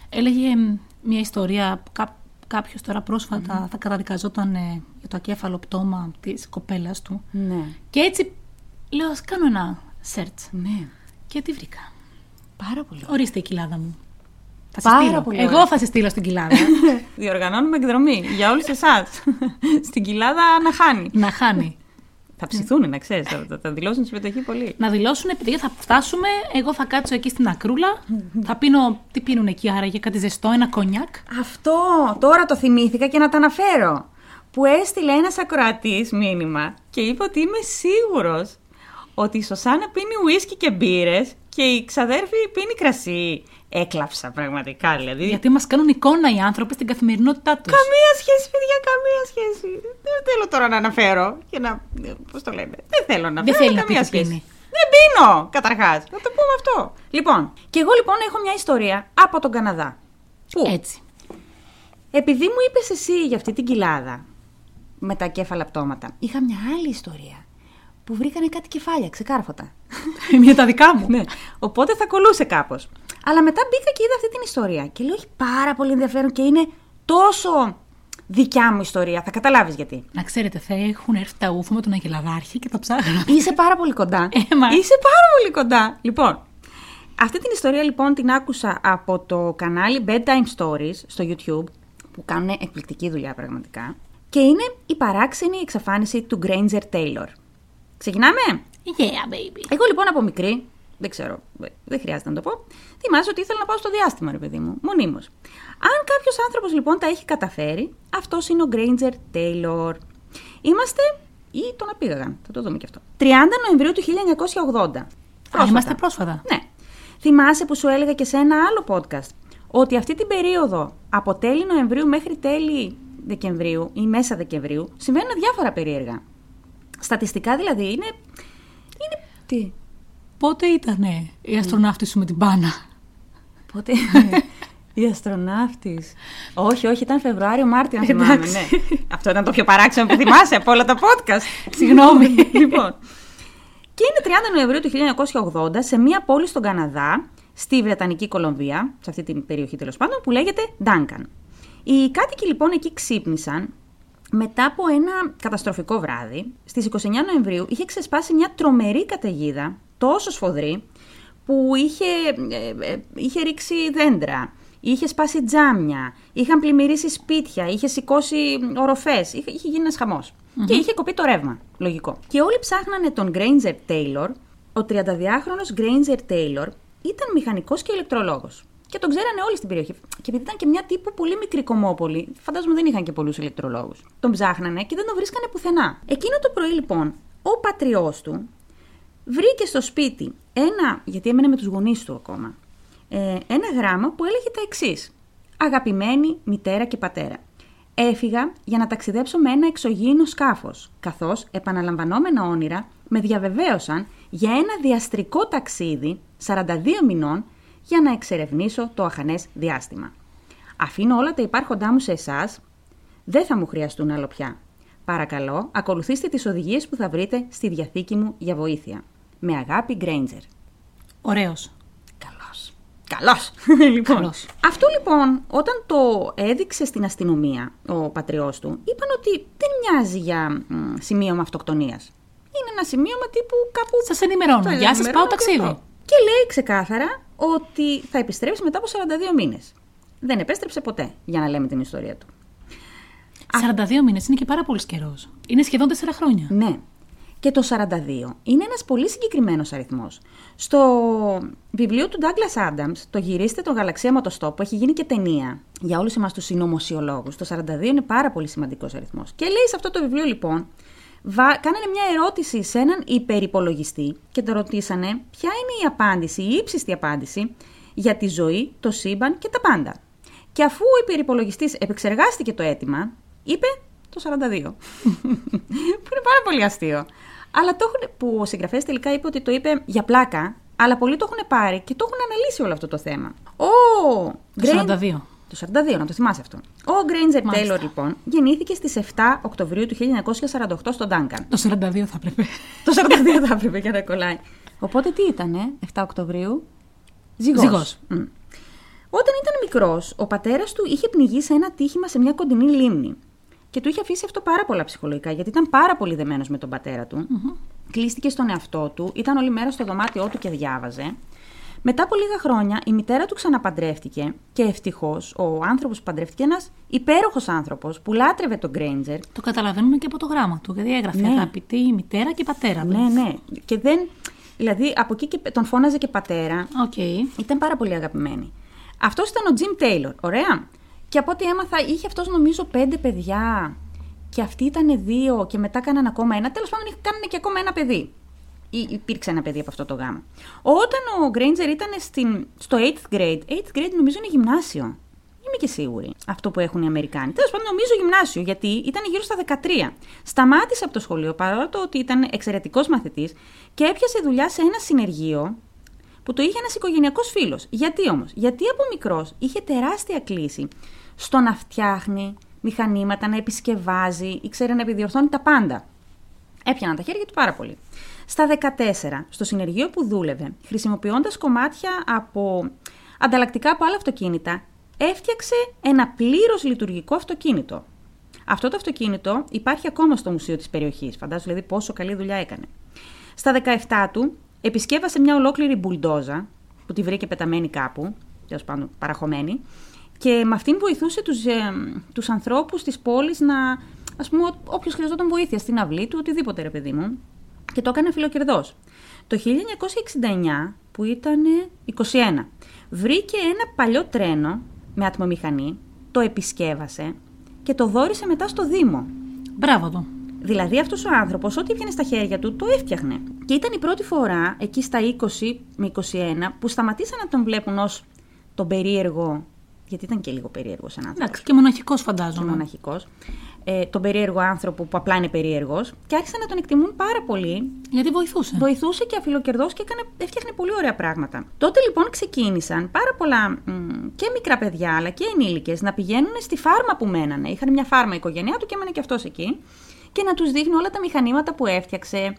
έλεγε μ, μια ιστορία που κά, κάποιος τώρα πρόσφατα θα καταδικαζόταν ε, για το ακέφαλο πτώμα της κοπέλας του. Ναι. Και έτσι λέω, ας κάνω ένα search. Ναι. Και τι βρήκα; Πάρα πολύ ωραίο. Ορίστε η κοιλάδα μου. Θα σε Πάρα στείλω. πολύ Εγώ ωραία. θα σε στείλω στην κοιλάδα. Διοργανώνουμε εκδρομή για όλους εσάς. Στην κοιλάδα να χάνει. να χάνει. Θα ψηθούν, να ξέρεις. Θα, θα, θα δηλώσουν συμμετοχή πολύ. να δηλώσουν επειδή θα φτάσουμε. Εγώ θα κάτσω εκεί στην ακρούλα. θα πίνω. Τι πίνουν εκεί άραγε, κάτι ζεστό, ένα κονιάκ. Αυτό τώρα το θυμήθηκα και να τα αναφέρω. Που έστειλε ένας ακροατής μήνυμα και είπε ότι είμαι σίγουρος ότι η Σωσάνα πίνει ουίσκι και μπύρες και η ξαδέρφη πίνει κρασί. Έκλαψα πραγματικά δηλαδή. Γιατί μας κάνουν εικόνα οι άνθρωποι στην καθημερινότητά τους. Καμία σχέση, παιδιά, καμία σχέση. Δεν θέλω τώρα να αναφέρω και να. Πώς το λέμε. Δεν θέλω να Δεν αναφέρω. θέλει να καμία πει τι σχέση. πίνει. Δεν πίνω, καταρχάς. Να το πούμε αυτό. Λοιπόν, και εγώ λοιπόν έχω μια ιστορία από τον Καναδά. Πού; Έτσι. Επειδή μου είπες εσύ για αυτή την κοιλάδα με τα κέφαλα πτώματα, είχα μια άλλη ιστορία που βρήκανε κάτι κεφάλια, ξεκάρφωτα. Μια τα δικά μου. ναι. Οπότε θα κολούσε κάπως. Αλλά μετά μπήκα και είδα αυτή την ιστορία. Και λέω: Έχει πάρα πολύ ενδιαφέρον και είναι τόσο δικιά μου ιστορία. Θα καταλάβεις γιατί. Να ξέρετε, θα έχουν έρθει τα ούφο με τον Αγγελαδάρχη και τα ψάχνω. Είσαι πάρα πολύ κοντά. Ε, μα. Είσαι πάρα πολύ κοντά. Λοιπόν, αυτή την ιστορία λοιπόν την άκουσα από το κανάλι Bedtime Stories στο YouTube, που κάνουν εκπληκτική δουλειά πραγματικά. Και είναι η παράξενη εξαφάνιση του Granger Taylor. Ξεκινάμε; Yeah, baby. Εγώ λοιπόν από μικρή, δεν ξέρω, δεν χρειάζεται να το πω, θυμάσαι ότι ήθελα να πάω στο διάστημα, ρε παιδί μου, μονίμως. Αν κάποιος άνθρωπος λοιπόν τα έχει καταφέρει, αυτός είναι ο Granger Taylor. Είμαστε ή τον απήγαγαν, θα το δούμε και αυτό. 30 Νοεμβρίου του 1980. Α, είμαστε πρόσφατα. Ναι. Θυμάσαι που σου έλεγα και σε ένα άλλο podcast ότι αυτή την περίοδο από τέλη Νοεμβρίου μέχρι τέλη Δεκεμβρίου ή μέσα Δεκεμβρίου συμβαίνουν διάφορα περίεργα. Στατιστικά δηλαδή είναι. είναι... Τι; Πότε ήταν η αστροναύτης σου με την μπάνα; Πότε; Η αστροναύτης. Όχι, όχι, ήταν Φεβρουάριο-Μάρτιο, αν θυμάμαι. Εντάξει. Ναι. Αυτό ήταν το πιο παράξενο που θυμάσαι από όλα τα podcast. Συγγνώμη. λοιπόν. Και είναι 30 Νοεμβρίου του 1980 σε μία πόλη στον Καναδά, στη Βρετανική Κολομβία, σε αυτή την περιοχή τέλος πάντων, που λέγεται Duncan. Οι κάτοικοι λοιπόν εκεί ξύπνησαν μετά από ένα καταστροφικό βράδυ. Στις 29 Νοεμβρίου είχε ξεσπάσει μια τρομερή καταιγίδα, τόσο σφοδρή, που είχε, ε, ε, είχε ρίξει δέντρα, είχε σπάσει τζάμια, είχαν πλημμυρίσει σπίτια, είχε σηκώσει οροφές, είχε, είχε γίνει ένας χαμός. Και είχε κοπεί το ρεύμα, λογικό. Και όλοι ψάχνανε τον Granger Taylor. Ο 32χρονος Granger Taylor ήταν μηχανικός και ηλεκτρολόγος. Και τον ξέρανε όλοι στην περιοχή. Και επειδή ήταν και μια τύπου πολύ μικρή κομμόπολη, φαντάζομαι δεν είχαν και πολλούς ηλεκτρολόγους. Τον ψάχνανε και δεν τον βρίσκανε πουθενά. Εκείνο το πρωί λοιπόν, ο πατριός του βρήκε στο σπίτι ένα, γιατί έμενε με τους γονείς του ακόμα, ε, ένα γράμμα που έλεγε τα εξής. Αγαπημένη μητέρα και πατέρα. Έφυγα για να ταξιδέψω με ένα εξωγήινο σκάφος, καθώς επαναλαμβανόμενα όνειρα με διαβεβαίωσαν για ένα διαστρικό ταξίδι 42 μηνών για να εξερευνήσω το αχανές διάστημα. Αφήνω όλα τα υπάρχοντά μου σε εσάς. Δεν θα μου χρειαστούν άλλο πια. Παρακαλώ, ακολουθήστε τις οδηγίες που θα βρείτε στη διαθήκη μου για βοήθεια. Με αγάπη, Granger. Ωραίος. Καλώς. Καλώς. λοιπόν, Καλώς. Αυτό λοιπόν, όταν το έδειξε στην αστυνομία ο πατριός του, είπαν ότι δεν μοιάζει για μ, σημείωμα αυτοκτονίας. Είναι ένα σημείωμα τύπου κάπου... Σας ενημερώνω. Θα Γεια σας, ενημερώνω πάω και ταξίδι. Αυτό. Και λέει ξεκάθαρα ότι θα επιστρέψει μετά από 42 μήνες. Δεν επέστρεψε ποτέ, για να λέμε την ιστορία του. 42 μήνες είναι και πάρα πολύς καιρός. Είναι σχεδόν 4 χρόνια. Ναι. Και το 42 είναι ένας πολύ συγκεκριμένος αριθμός. Στο βιβλίο του Douglas Adams, το «Γυρίστε το γαλαξία μοτοστό» που έχει γίνει και ταινία για όλους εμάς τους συνωμοσιολόγους, το 42 είναι πάρα πολύ σημαντικός αριθμός. Και λέει σε αυτό το βιβλίο λοιπόν, βα... κάνανε μια ερώτηση σε έναν υπερυπολογιστή και το ρωτήσανε ποια είναι η απάντηση, η ύψιστη απάντηση για τη ζωή, το σύμπαν και τα πάντα; Και αφού ο υπερυπολογιστής επεξεργάστηκε το αίτημα, είπε το 42. που είναι πάρα πολύ αστείο. Αλλά το έχουν, που ο συγγραφέας τελικά είπε ότι το είπε για πλάκα, αλλά πολλοί το έχουν πάρει και το έχουν αναλύσει όλο αυτό το θέμα. Ο Το Γκρέιν- 42. Το 42, να το θυμάσαι αυτό. Ο Γκρέιντζερ Μάλιστα. Τέιλορ, λοιπόν, γεννήθηκε στις 7 Οκτωβρίου του 1948 στο Ντάνκαν. Το 42 θα έπρεπε. το 42 θα έπρεπε και να κολλάει. Οπότε τι ήτανε, 7 Οκτωβρίου; Ζυγός. Ζυγός. Μμ. Όταν ήταν μικρός, ο πατέρας του είχε πνιγεί σε ένα τύχημα σε μια κοντινή λίμνη. Και του είχε αφήσει αυτό πάρα πολλά ψυχολογικά, γιατί ήταν πάρα πολύ δεμένος με τον πατέρα του. Κλείστηκε στον εαυτό του, ήταν όλη μέρα στο δωμάτιό του και διάβαζε. Μετά από λίγα χρόνια η μητέρα του ξαναπαντρεύτηκε και ευτυχώς ο άνθρωπος που παντρεύτηκε ένας υπέροχος άνθρωπος που λάτρευε τον Γκρέιντζερ Το καταλαβαίνουμε και από το γράμμα του. Γιατί έγραφε Ναι. αγαπητή μητέρα και πατέρα. του. Ναι, ναι. Και δεν. Δηλαδή από εκεί και τον φώναζε και πατέρα. Οκ. Ήταν πάρα πολύ αγαπημένη. Αυτός ήταν ο Τζιμ Τέιλορ. Ωραία. Και από ό,τι έμαθα, είχε αυτός νομίζω πέντε παιδιά. Και αυτοί ήταν δύο και μετά κάναν ακόμα ένα. Τέλος πάντων, είχαν- κάνανε και ακόμα ένα παιδί. Ή υπήρξε ένα παιδί από αυτό το γάμο. Όταν ο Γκρέιντζερ ήταν στην, στο 8th grade, 8th grade νομίζω είναι γυμνάσιο. Είμαι και σίγουρη. Αυτό που έχουν οι Αμερικάνοι. Τέλος πάντων, νομίζω γυμνάσιο, γιατί ήταν γύρω στα 13. Σταμάτησε από το σχολείο παρόλο το ότι ήταν εξαιρετικός μαθητής και έπιασε δουλειά σε ένα συνεργείο που το είχε ένας οικογενειακός φίλος. Γιατί όμως, Γιατί από μικρός είχε τεράστια κλίση στο να φτιάχνει μηχανήματα, να επισκευάζει, ήξερε να επιδιορθώνει τα πάντα. Έπιαναν τα χέρια του πάρα πολύ. Στα 14, στο συνεργείο που δούλευε, χρησιμοποιώντας κομμάτια από ανταλλακτικά από άλλα αυτοκίνητα, έφτιαξε ένα πλήρως λειτουργικό αυτοκίνητο. Αυτό το αυτοκίνητο υπάρχει ακόμα στο μουσείο της περιοχής. Φαντάζομαι δηλαδή πόσο καλή δουλειά έκανε. Στα 17 του επισκέβασε μια ολόκληρη μπουλντόζα που τη βρήκε πεταμένη κάπου, τέλος πάντων παραχωμένη, και με αυτήν βοηθούσε τους, ε, τους ανθρώπους της πόλης να, ας πούμε, όποιος χρειαζόταν βοήθεια στην αυλή του, οτιδήποτε ρε παιδί μου, και το έκανε φιλοκερδός. Το 1969, που ήταν 21, βρήκε ένα παλιό τρένο με ατμομηχανή, το επισκέβασε και το δόρισε μετά στο Δήμο. Μπράβο του. Δηλαδή αυτός ο άνθρωπος, ό,τι έπιανε στα χέρια του, το έφτιαχνε. Και ήταν η πρώτη φορά, εκεί στα 20 με 21, που σταματήσαν να τον βλέπουν ως τον περίεργο. Γιατί ήταν και λίγο περίεργος ένας άνθρωπος. Εντάξει, και μοναχικός Και φαντάζομαι. μοναχικός. Ε, τον περίεργο άνθρωπο που απλά είναι περίεργος. Και άρχισαν να τον εκτιμούν πάρα πολύ. Γιατί βοηθούσε. Βοηθούσε και αφιλοκερδός και έκανε, έφτιαχνε πολύ ωραία πράγματα. Τότε λοιπόν ξεκίνησαν πάρα πολλά μ, και μικρά παιδιά αλλά και ενήλικες να πηγαίνουν στη φάρμα που μένανε. Είχαν μια φάρμα η οικογένειά του και έμενε και αυτός εκεί. Και να τους δείχνει όλα τα μηχανήματα που έφτιαξε.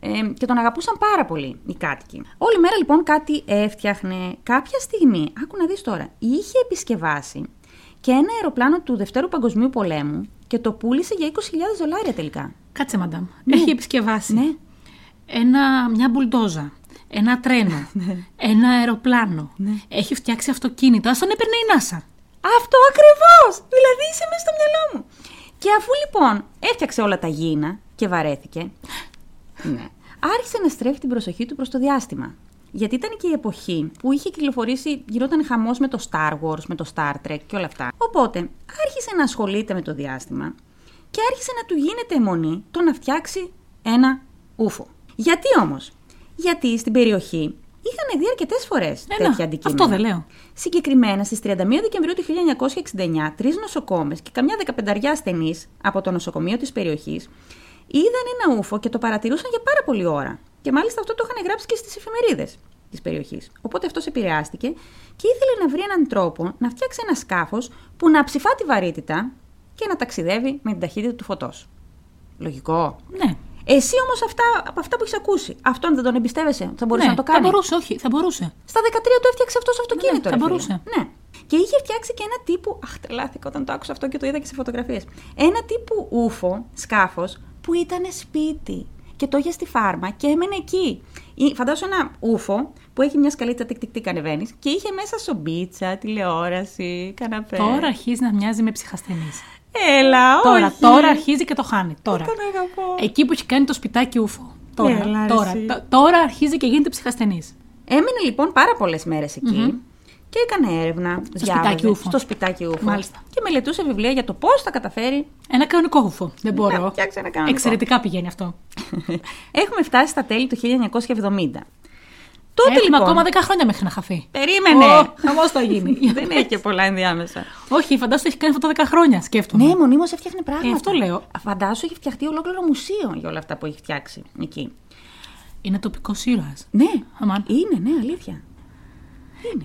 Ε, και τον αγαπούσαν πάρα πολύ οι κάτοικοι. Όλη μέρα λοιπόν κάτι έφτιαχνε. Κάποια στιγμή, άκου να δεις τώρα, είχε επισκευάσει και ένα αεροπλάνο του Δευτέρου Παγκοσμίου Πολέμου και το πούλησε για 20.000 δολάρια τελικά. Κάτσε, μαντάμ. Έχει επισκευάσει Ναι. ένα, μια μπουλντόζα, ένα τρένο, ένα αεροπλάνο. Έχει φτιάξει αυτοκίνητα. Σαν έπαιρνε η NASA. Αυτό ακριβώς! Δηλαδή είσαι μέσα στο μυαλό μου. Και αφού λοιπόν έφτιαξε όλα τα γήινα και βαρέθηκε, ναι, άρχισε να στρέφει την προσοχή του προς το διάστημα. Γιατί ήταν και η εποχή που είχε κυκλοφορήσει, γινόταν χαμός με το Star Wars, με το Star Trek και όλα αυτά. Οπότε άρχισε να ασχολείται με το διάστημα και άρχισε να του γίνεται αιμονή το να φτιάξει ένα ούφο. Γιατί όμως, Γιατί στην περιοχή είχαν δει αρκετές φορές Ε, τέτοια να, αντικείμενα. αυτό δεν λέω. Συγκεκριμένα στις 31 Δεκεμβρίου του 1969, τρεις νοσοκόμες και καμιά δεκαπενταριά ασθενείς από το νοσοκομείο της περιοχής είδαν ένα ούφο και το παρατηρούσαν για πάρα πολλή ώρα. Και μάλιστα αυτό το είχαν γράψει και στις εφημερίδες. της περιοχής. Οπότε αυτός επηρεάστηκε και ήθελε να βρει έναν τρόπο να φτιάξει ένα σκάφος που να ψηφά τη βαρύτητα και να ταξιδεύει με την ταχύτητα του φωτός. Λογικό; Ναι. Εσύ όμως αυτά, από αυτά που έχεις ακούσει, αυτόν δεν τον εμπιστεύεσαι, θα μπορούσε ναι, να το κάνει; Θα μπορούσε, όχι, θα μπορούσε. Στα 13 του έφτιαξε αυτός αυτοκίνητο. Ναι, θα ρε φίλε. μπορούσε. Ναι. Και είχε φτιάξει και ένα τύπου. Αχ, τρελάθηκα όταν το άκουσα αυτό και το είδα και σε φωτογραφίες. Ένα τύπου ούφο, σκάφος, που ήταν σπίτι. Και το είχε στη φάρμα και έμενε εκεί. Ή- Φαντάσου ένα ούφο που έχει μια σκαλίτσα τικ τικ τικ ανεβαίνεις και είχε μέσα σομπίτσα, τηλεόραση, καναπέ. Τώρα αρχίζει να μοιάζει με ψυχασθενή. Έλα, Τώρα, όχι. τώρα αρχίζει και το χάνει. Τώρα. Τον αγαπώ. Εκεί που έχει κάνει το σπιτάκι ούφο. Τώρα, Έλα, ρε τώρα, εσύ. τ- τώρα αρχίζει και γίνεται ψυχασθενής. Έμεινε λοιπόν πάρα πολλές μέρες εκεί και έκανε έρευνα. διάβαζε σπιτάκι ούφο. Στο σπιτάκι ούφο. Μάλιστα. Και μελετούσε βιβλία για το πώς θα καταφέρει. Ένα κανονικό ούφο. Δεν μπορώ. Να φτιάξει ένα κανονικό. Εξαιρετικά πηγαίνει αυτό. Έχουμε φτάσει στα τέλη του 1970. Τότε Έχουμε λοιπόν. ακόμα 10 χρόνια μέχρι να χαθεί. Περίμενε! Ω, χαμός θα γίνει. Δεν έχει και πολλά ενδιάμεσα. Όχι, φαντάζομαι ότι έχει κάνει αυτό 10 χρόνια, σκέφτομαι. ναι, μονίμως έφτιαχνε πράγματα. Ε, αυτό λέω. Φαντάσου έχει φτιαχτεί ολόκληρο μουσείο για όλα αυτά που έχει φτιάξει εκεί. Είναι τοπικός ήρωας. Ναι, Αμάν. είναι, ναι, αλήθεια.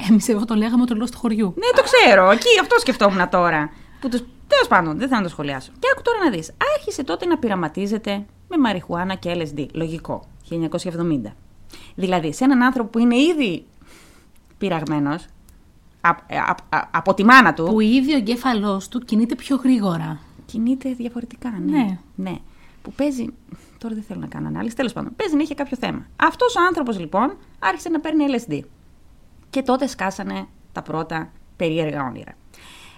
Εμείς εγώ το λέγαμε ο τρελό του χωριού. Ναι, το ξέρω. Εκεί αυτό σκεφτόμουν τώρα. Που τους... Τέλος πάντων, δεν θα το σχολιάσω. Και άκου τώρα να δεις. Άρχισε τότε να πειραματίζεται με μαριχουάνα και LSD. Λογικό. 1970. Δηλαδή, σε έναν άνθρωπο που είναι ήδη πειραγμένος από τη μάνα του. Που ήδη ο εγκέφαλός του κινείται πιο γρήγορα. Κινείται διαφορετικά, ναι. Ναι. ναι. Που παίζει. Τώρα δεν θέλω να κάνω ανάλυση. Τέλος πάντων, παίζει να είχε κάποιο θέμα. Αυτός ο άνθρωπος λοιπόν άρχισε να παίρνει LSD. Και τότε σκάσανε τα πρώτα περίεργα όνειρα.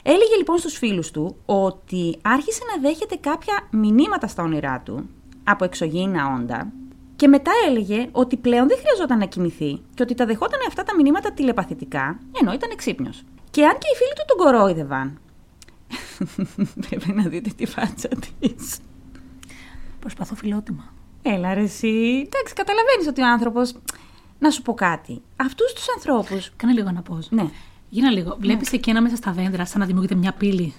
Έλεγε λοιπόν στους φίλους του ότι άρχισε να δέχεται κάποια μηνύματα στα όνειρά του από εξωγήινα όντα και μετά έλεγε ότι πλέον δεν χρειαζόταν να κοιμηθεί και ότι τα δεχόταν αυτά τα μηνύματα τηλεπαθητικά ενώ ήταν εξύπνιος. Και αν και οι φίλοι του τον κορόιδευαν, πρέπει να δείτε τη φάτσα της. Προσπαθώ φιλότιμα. Έλα ρε εσύ. Εντάξει, καταλαβαίνεις ότι ο άνθρωπος... Να σου πω κάτι. Αυτούς τους ανθρώπους... Κάνε λίγο να πω. Ναι. Γίνα λίγο. Βλέπεις εκεί ένα μέσα στα δέντρα, σαν να δημιουργείται μια πύλη.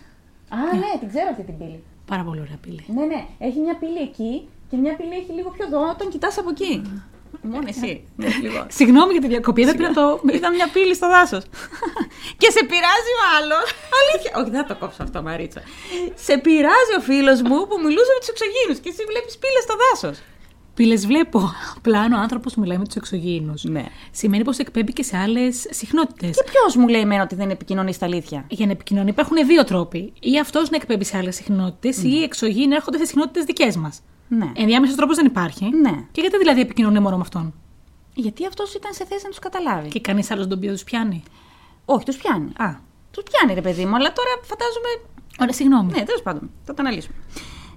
Α, ναι, την ξέρω αυτή την πύλη. Πάρα πολύ ωραία πύλη. Ναι, ναι. Έχει μια πύλη εκεί και μια πύλη έχει λίγο πιο εδώ όταν κοιτάς από εκεί. Μόνο εσύ. Ναι, λίγο. Συγγνώμη για τη διακοπή, δεν πήρα το. Είδα μια πύλη στο δάσος. και σε πειράζει ο άλλος. Αλήθεια. Όχι, δεν θα το κόψω αυτό, Μαρίτσα. σε πειράζει ο φίλος μου που μιλούσε με τους εξωγήνου και εσύ βλέπεις πύλες στο δάσος. Πύλες βλέπω. Απλά αν ο άνθρωπος μιλάει με τους εξωγήινους. Ναι. Σημαίνει πως εκπέμπει και σε άλλες συχνότητες. Και ποιος μου λέει εμένα ότι δεν επικοινωνεί στα αλήθεια; Για να επικοινωνεί υπάρχουν δύο τρόποι. Ή αυτός να εκπέμπει σε άλλες συχνότητες, ή οι εξωγήινοι έρχονται σε συχνότητες δικές μας. Ναι. Ενδιάμεσος τρόπος δεν υπάρχει. Ναι. Και γιατί δηλαδή επικοινωνεί μόνο με αυτόν; Γιατί αυτός ήταν σε θέση να τους καταλάβει. Και κανείς άλλος τον οποίο τους πιάνει; Όχι, τους πιάνει. Α. Τους πιάνει, ρε παιδί μου, αλλά τώρα φαντάζομαι Ωραία, συγγνώμη. Ναι, τέλος πάντων, θα το αναλύσουμε.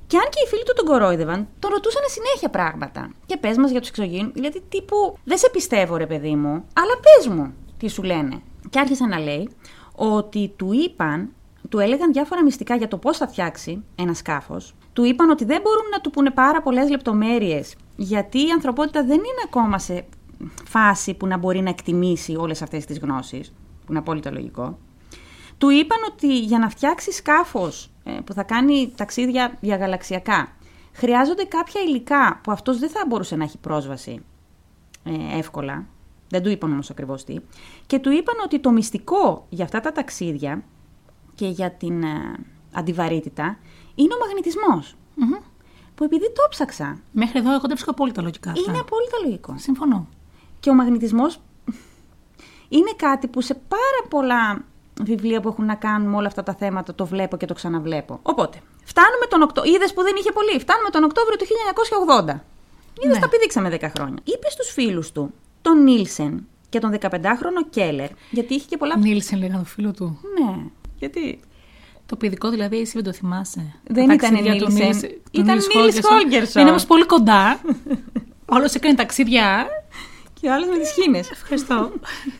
Και αν και οι φίλοι του τον κορόιδευαν, τον ρωτούσαν συνέχεια πράγματα. Και πες μας για τους εξωγήνου, γιατί τύπου δεν σε πιστεύω, ρε παιδί μου, αλλά πες μου τι σου λένε. Και άρχισε να λέει ότι του είπαν, του έλεγαν διάφορα μυστικά για το πώς θα φτιάξει ένα σκάφος. Του είπαν ότι δεν μπορούν να του πούνε πάρα πολλές λεπτομέρειες, γιατί η ανθρωπότητα δεν είναι ακόμα σε φάση που να μπορεί να εκτιμήσει όλες αυτές τις γνώσεις, που είναι απόλυτα λογικό. Του είπαν ότι για να φτιάξει σκάφος ε, που θα κάνει ταξίδια διαγαλαξιακά χρειάζονται κάποια υλικά που αυτός δεν θα μπορούσε να έχει πρόσβαση ε, εύκολα. Δεν του είπαν όμως ακριβώς τι. Και του είπαν ότι το μυστικό για αυτά τα ταξίδια και για την ε, αντιβαρύτητα είναι ο μαγνητισμός. Μμμ. Που επειδή το ψάξα, Μέχρι εδώ εγώ δεν βρίσκω απόλυτα λογικά. αυτά. είναι απόλυτα λογικό. Συμφωνώ. Και ο μαγνητισμός είναι κάτι που σε πάρα πολλά βιβλία που έχουν να κάνουν με όλα αυτά τα θέματα το βλέπω και το ξαναβλέπω. Οπότε, φτάνουμε τον Οκτώβριο. Είδες που δεν είχε πολύ. Φτάνουμε τον Οκτώβριο του 1980. Είδες, Ναι. τα πηδήξαμε 10 χρόνια. Είπες στους φίλους του, τον Νίλσεν και τον 15χρονο Κέλλερ, γιατί είχε και πολλά. Νίλσεν λέγανε το φίλο του. Ναι. Γιατί. Το παιδικό δηλαδή, εσύ δεν το θυμάσαι. Δεν Τα ήταν ταξίδια του Νίλσεν. Νίλς- του Ήταν Νίλς Νίλς Χόλγκερσον. Χόλγκερσον. Είναι όμως πολύ κοντά. Όλος έκανε ταξίδια. Και ο άλλος με τις χίνε. Ευχαριστώ.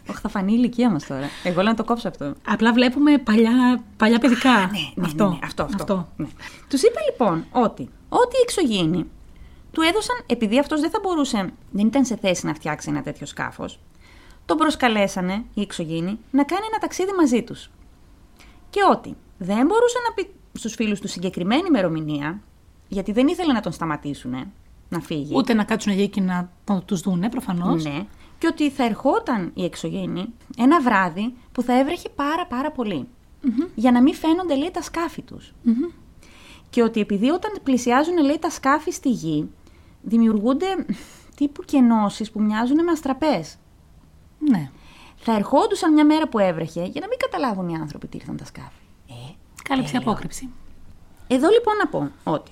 Όχι, θα φανεί η ηλικία μας τώρα. Εγώ λέω να το κόψω αυτό. Απλά βλέπουμε παλιά, παλιά παιδικά. Ναι, ναι, αυτό. ναι, ναι, αυτό, αυτό. Ναι. Τους είπε λοιπόν ότι ό,τι οι εξωγήινοι του έδωσαν, επειδή αυτός δεν θα μπορούσε, δεν ήταν σε θέση να φτιάξει ένα τέτοιο σκάφος, τον προσκαλέσανε οι εξωγήινοι να κάνει ένα ταξίδι μαζί τους. Και ότι δεν μπορούσε να πει στους φίλους του συγκεκριμένη ημερομηνία, γιατί δεν ήθελε να τον σταματήσουν, να φύγει. Ούτε να κάτσουν εκεί και να τους δούνε, προφανώς. Ναι. Και ότι θα ερχόταν η εξωγήινη ένα βράδυ που θα έβρεχε πάρα πάρα πολύ. Για να μην φαίνονται, λέει, τα σκάφη τους. Και ότι επειδή όταν πλησιάζουν, λέει, τα σκάφη στη γη, δημιουργούνται τύπου κενώσεις που μοιάζουν με αστραπές. Ναι. Θα ερχόντουσαν μια μέρα που έβρεχε για να μην καταλάβουν οι άνθρωποι τι ήρθαν τα σκάφη. Ε, Κάλυψη έλεος. απόκρυψη. Εδώ λοιπόν να πω ότι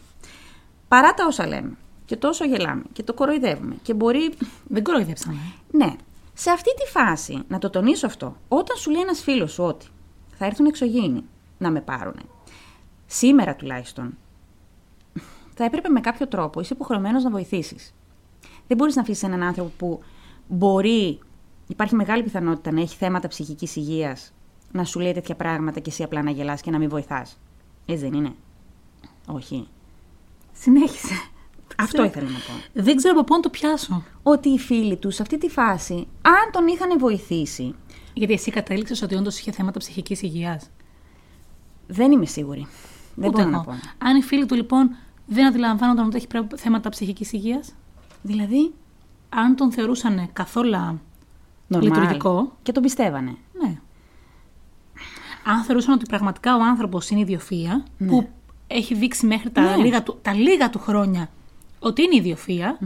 παρά τα όσα λέμε και τόσο γελάμε και το κοροϊδεύουμε και μπορεί Δεν κοροϊδέψαμε. Ναι. Σε αυτή τη φάση, να το τονίσω αυτό, όταν σου λέει ένας φίλος σου ότι θα έρθουν εξωγήινοι να με πάρουνε, σήμερα τουλάχιστον, θα έπρεπε με κάποιο τρόπο, είσαι υποχρεωμένος να βοηθήσεις. Δεν μπορείς να αφήσεις έναν άνθρωπο που μπορεί, υπάρχει μεγάλη πιθανότητα να έχει θέματα ψυχικής υγείας, να σου λέει τέτοια πράγματα και εσύ απλά να γελάς και να μην βοηθάς. Έτσι δεν είναι. Όχι. Συνέχισε. Αυτό ήθελα να πω. Δεν ξέρω από πού να το πιάσω. Ότι οι φίλοι τους σε αυτή τη φάση, αν τον είχαν βοηθήσει, Γιατί εσύ κατέληξες ότι όντως είχε θέματα ψυχικής υγείας; δεν είμαι σίγουρη. Δεν Ούτε μπορώ να εγώ. πω. Αν οι φίλοι του λοιπόν δεν αντιλαμβάνονταν ότι έχει πρέ- θέματα ψυχικής υγείας, Δηλαδή, αν τον θεωρούσαν καθόλου normal. λειτουργικό, Και τον πιστεύανε. ναι. Αν θεωρούσαν ότι πραγματικά ο άνθρωπος είναι ιδιοφία, που έχει δείξει μέχρι τα, Ναι. λίγα του, τα λίγα του χρόνια ότι είναι ιδιοφία,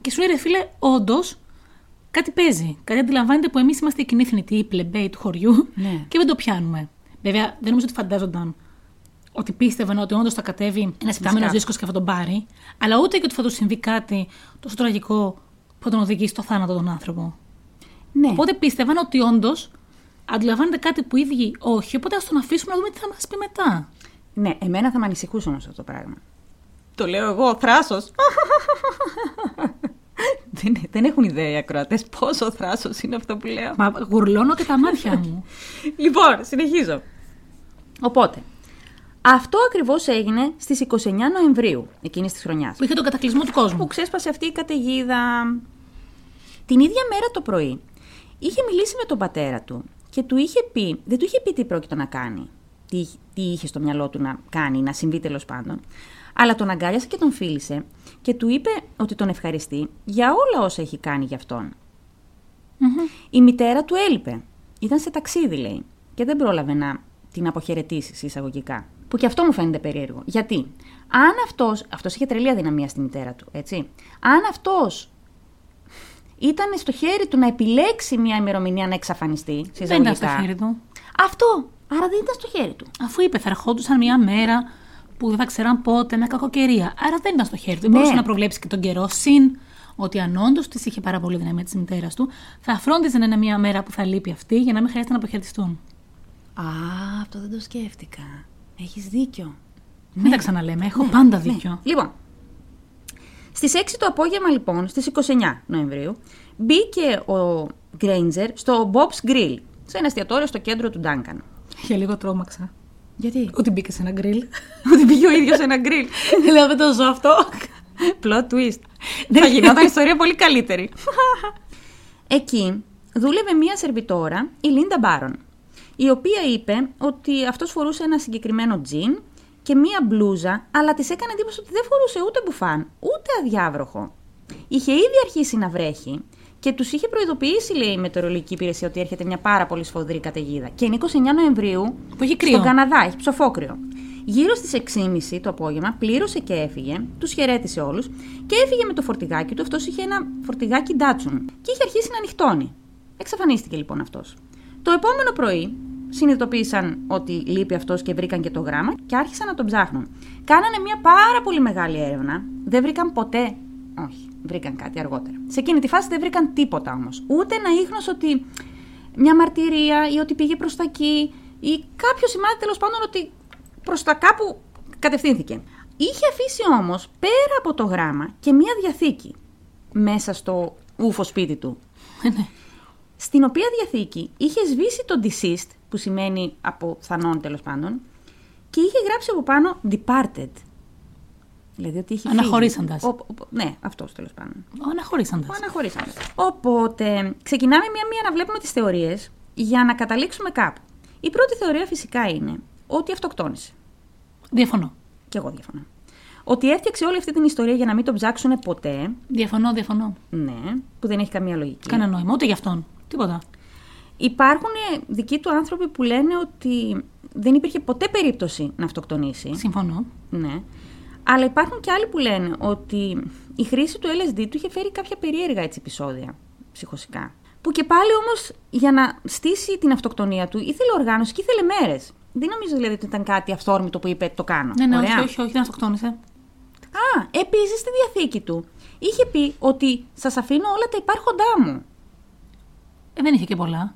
και σου λέει ρε φίλε, όντως κάτι παίζει. Κάτι αντιλαμβάνεται που εμείς είμαστε οι κοινοί θνητοί, οι πλεμπέοι του χωριού Ναι. και δεν το πιάνουμε. Βέβαια, δεν νομίζω ότι φαντάζονταν ότι πίστευαν ότι όντως θα κατέβει ένας επτάμενο σκάφο. δίσκος και θα τον πάρει, αλλά ούτε και ότι θα του συμβεί κάτι τόσο τραγικό που θα τον οδηγήσει στο θάνατο τον άνθρωπο. Ναι. Οπότε πίστευαν ότι όντως αντιλαμβάνεται κάτι που οι ίδιοι όχι, οπότε ας τον αφήσουμε να δούμε τι θα μας πει μετά. ναι, εμένα θα με ανησυχούσε όμως αυτό το πράγμα. Το λέω εγώ, θράσος. δεν, δεν έχουν ιδέα οι ακροατές πόσο θράσος είναι αυτό που λέω. Μα γουρλώνω και τα μάτια μου. λοιπόν, συνεχίζω. Οπότε, αυτό ακριβώς έγινε στις 29 Νοεμβρίου εκείνης της χρονιάς. που είχε τον κατακλυσμό του κόσμου. που ξέσπασε αυτή η καταιγίδα. Την ίδια μέρα το πρωί είχε μιλήσει με τον πατέρα του και του είχε πει, δεν του είχε πει τι πρόκειται να κάνει, τι, τι είχε στο μυαλό του να κάνει, να συμβεί τέλος πάντων, αλλά τον αγκάλιασε και τον φίλησε και του είπε ότι τον ευχαριστεί για όλα όσα έχει κάνει για αυτον Η μητέρα του έλειπε. Ήταν σε ταξίδι, λέει, και δεν πρόλαβε να την αποχαιρετήσεις εισαγωγικά. Που και αυτό μου φαίνεται περίεργο. Γιατί, αν αυτός. Αυτός είχε τρελή αδυναμία στη μητέρα του, έτσι. Αν αυτός ήταν στο χέρι του να επιλέξει μια ημερομηνία να εξαφανιστεί, σε Δεν ήταν στο εισαγωγικά. χέρι του. Αυτό. Άρα δεν ήταν στο χέρι του. Αφού είπε, θα ερχόντουσαν μια μέρα που δεν θα ξέραν πότε, με κακοκαιρία. Άρα δεν ήταν στο χέρι του. Δεν Ναι. μπορούσε να προβλέψει και τον καιρό. Συν ότι αν όντως της είχε πάρα πολύ δυναμία της μητέρας του, θα φρόντιζε να είναι μια μέρα που θα λείπει αυτή για να μην χρειάζεται να αποχαιρετιστούν. Α, αυτό δεν το σκέφτηκα. Έχεις δίκιο. Μην τα ξαναλέμε, έχω πάντα δίκιο. Ναι. Λοιπόν, στις 6 το απόγευμα λοιπόν, στις 29 Νοεμβρίου, μπήκε ο Γκρέιντζερ στο Bob's Grill, σε ένα εστιατόριο στο κέντρο του Ντάνκαν. Για λίγο τρόμαξα. Γιατί; Ότι μπήκε σε ένα γκριλ. Ότι πήγε ο ίδιος σε ένα γκριλ. Λέω, δεν το ζω αυτό. Plot twist. Θα γινόταν η ιστορία πολύ καλύτερη. Εκεί δούλευε μία σερβιτόρα, η Λίντα Μπάρον, η οποία είπε ότι αυτός φορούσε ένα συγκεκριμένο τζιν και μία μπλούζα, αλλά της έκανε εντύπωση ότι δεν φορούσε ούτε μπουφάν, ούτε αδιάβροχο. Είχε ήδη αρχίσει να βρέχει και τους είχε προειδοποιήσει, λέει η μετεωρολογική υπηρεσία, ότι έρχεται μια πάρα πολύ σφοδρή καταιγίδα. Και είναι 29 Νοεμβρίου Που έχει κρύο. στον Καναδά, έχει ψοφόκρυο. Γύρω στις 6.30 το απόγευμα πλήρωσε και έφυγε, τους χαιρέτησε όλους και έφυγε με το φορτηγάκι του. Αυτός είχε ένα φορτηγάκι ντάτσουν και είχε αρχίσει να ανοιχτώνει. Εξαφανίστηκε λοιπόν αυτός. Το επόμενο πρωί συνειδητοποίησαν ότι λείπει αυτός και βρήκαν και το γράμμα και άρχισαν να τον ψάχνουν. Κάνανε μια πάρα πολύ μεγάλη έρευνα. Δεν βρήκαν ποτέ. Όχι, βρήκαν κάτι αργότερα. Σε εκείνη τη φάση δεν βρήκαν τίποτα όμως. Ούτε ένα ίχνος ότι μια μαρτυρία ή ότι πήγε προς τα εκεί ή κάποιος σημάδι τέλος πάντων ότι προς τα κάπου κατευθύνθηκε. Είχε αφήσει όμως πέρα από το γράμμα και μία διαθήκη μέσα στο ούφο σπίτι του. Ναι. Στην οποία διαθήκη είχε σβήσει το deceased, που σημαίνει από θανόν τέλος πάντων, και είχε γράψει από πάνω departed. Δηλαδή ότι είχε. φύγει. Αναχωρήσαντας. Ο- ο- ναι, αυτός τέλος πάντων. Ο αναχωρήσαντα. Ο αναχωρήσαντας. Οπότε, ξεκινάμε μία-μία να βλέπουμε τις θεωρίες για να καταλήξουμε κάπου. Η πρώτη θεωρία φυσικά είναι ότι αυτοκτόνησε. Διαφωνώ. Και εγώ διαφωνώ. ότι έφτιαξε όλη αυτή την ιστορία για να μην τον ψάξουν ποτέ. Διαφωνώ, διαφωνώ. Ναι, που δεν έχει καμία λογική. Κανένα νόημα, ούτε για αυτόν. Τίποτα. Υπάρχουν δικοί του άνθρωποι που λένε ότι δεν υπήρχε ποτέ περίπτωση να αυτοκτονήσει. Συμφωνώ. Ναι. Αλλά υπάρχουν και άλλοι που λένε ότι η χρήση του LSD του είχε φέρει κάποια περίεργα έτσι επεισόδια ψυχοσικά. Που και πάλι όμως για να στήσει την αυτοκτονία του ήθελε οργάνωση και ήθελε μέρες. Δεν νομίζω δηλαδή ότι ήταν κάτι αυθόρμητο που είπε το κάνω. Ναι, ναι, Ωραία. όχι, όχι, όχι, δεν αυτοκτόνησε. Α, επίσης στη διαθήκη του είχε πει ότι σας αφήνω όλα τα υπάρχοντά μου. Ε, δεν είχε και πολλά.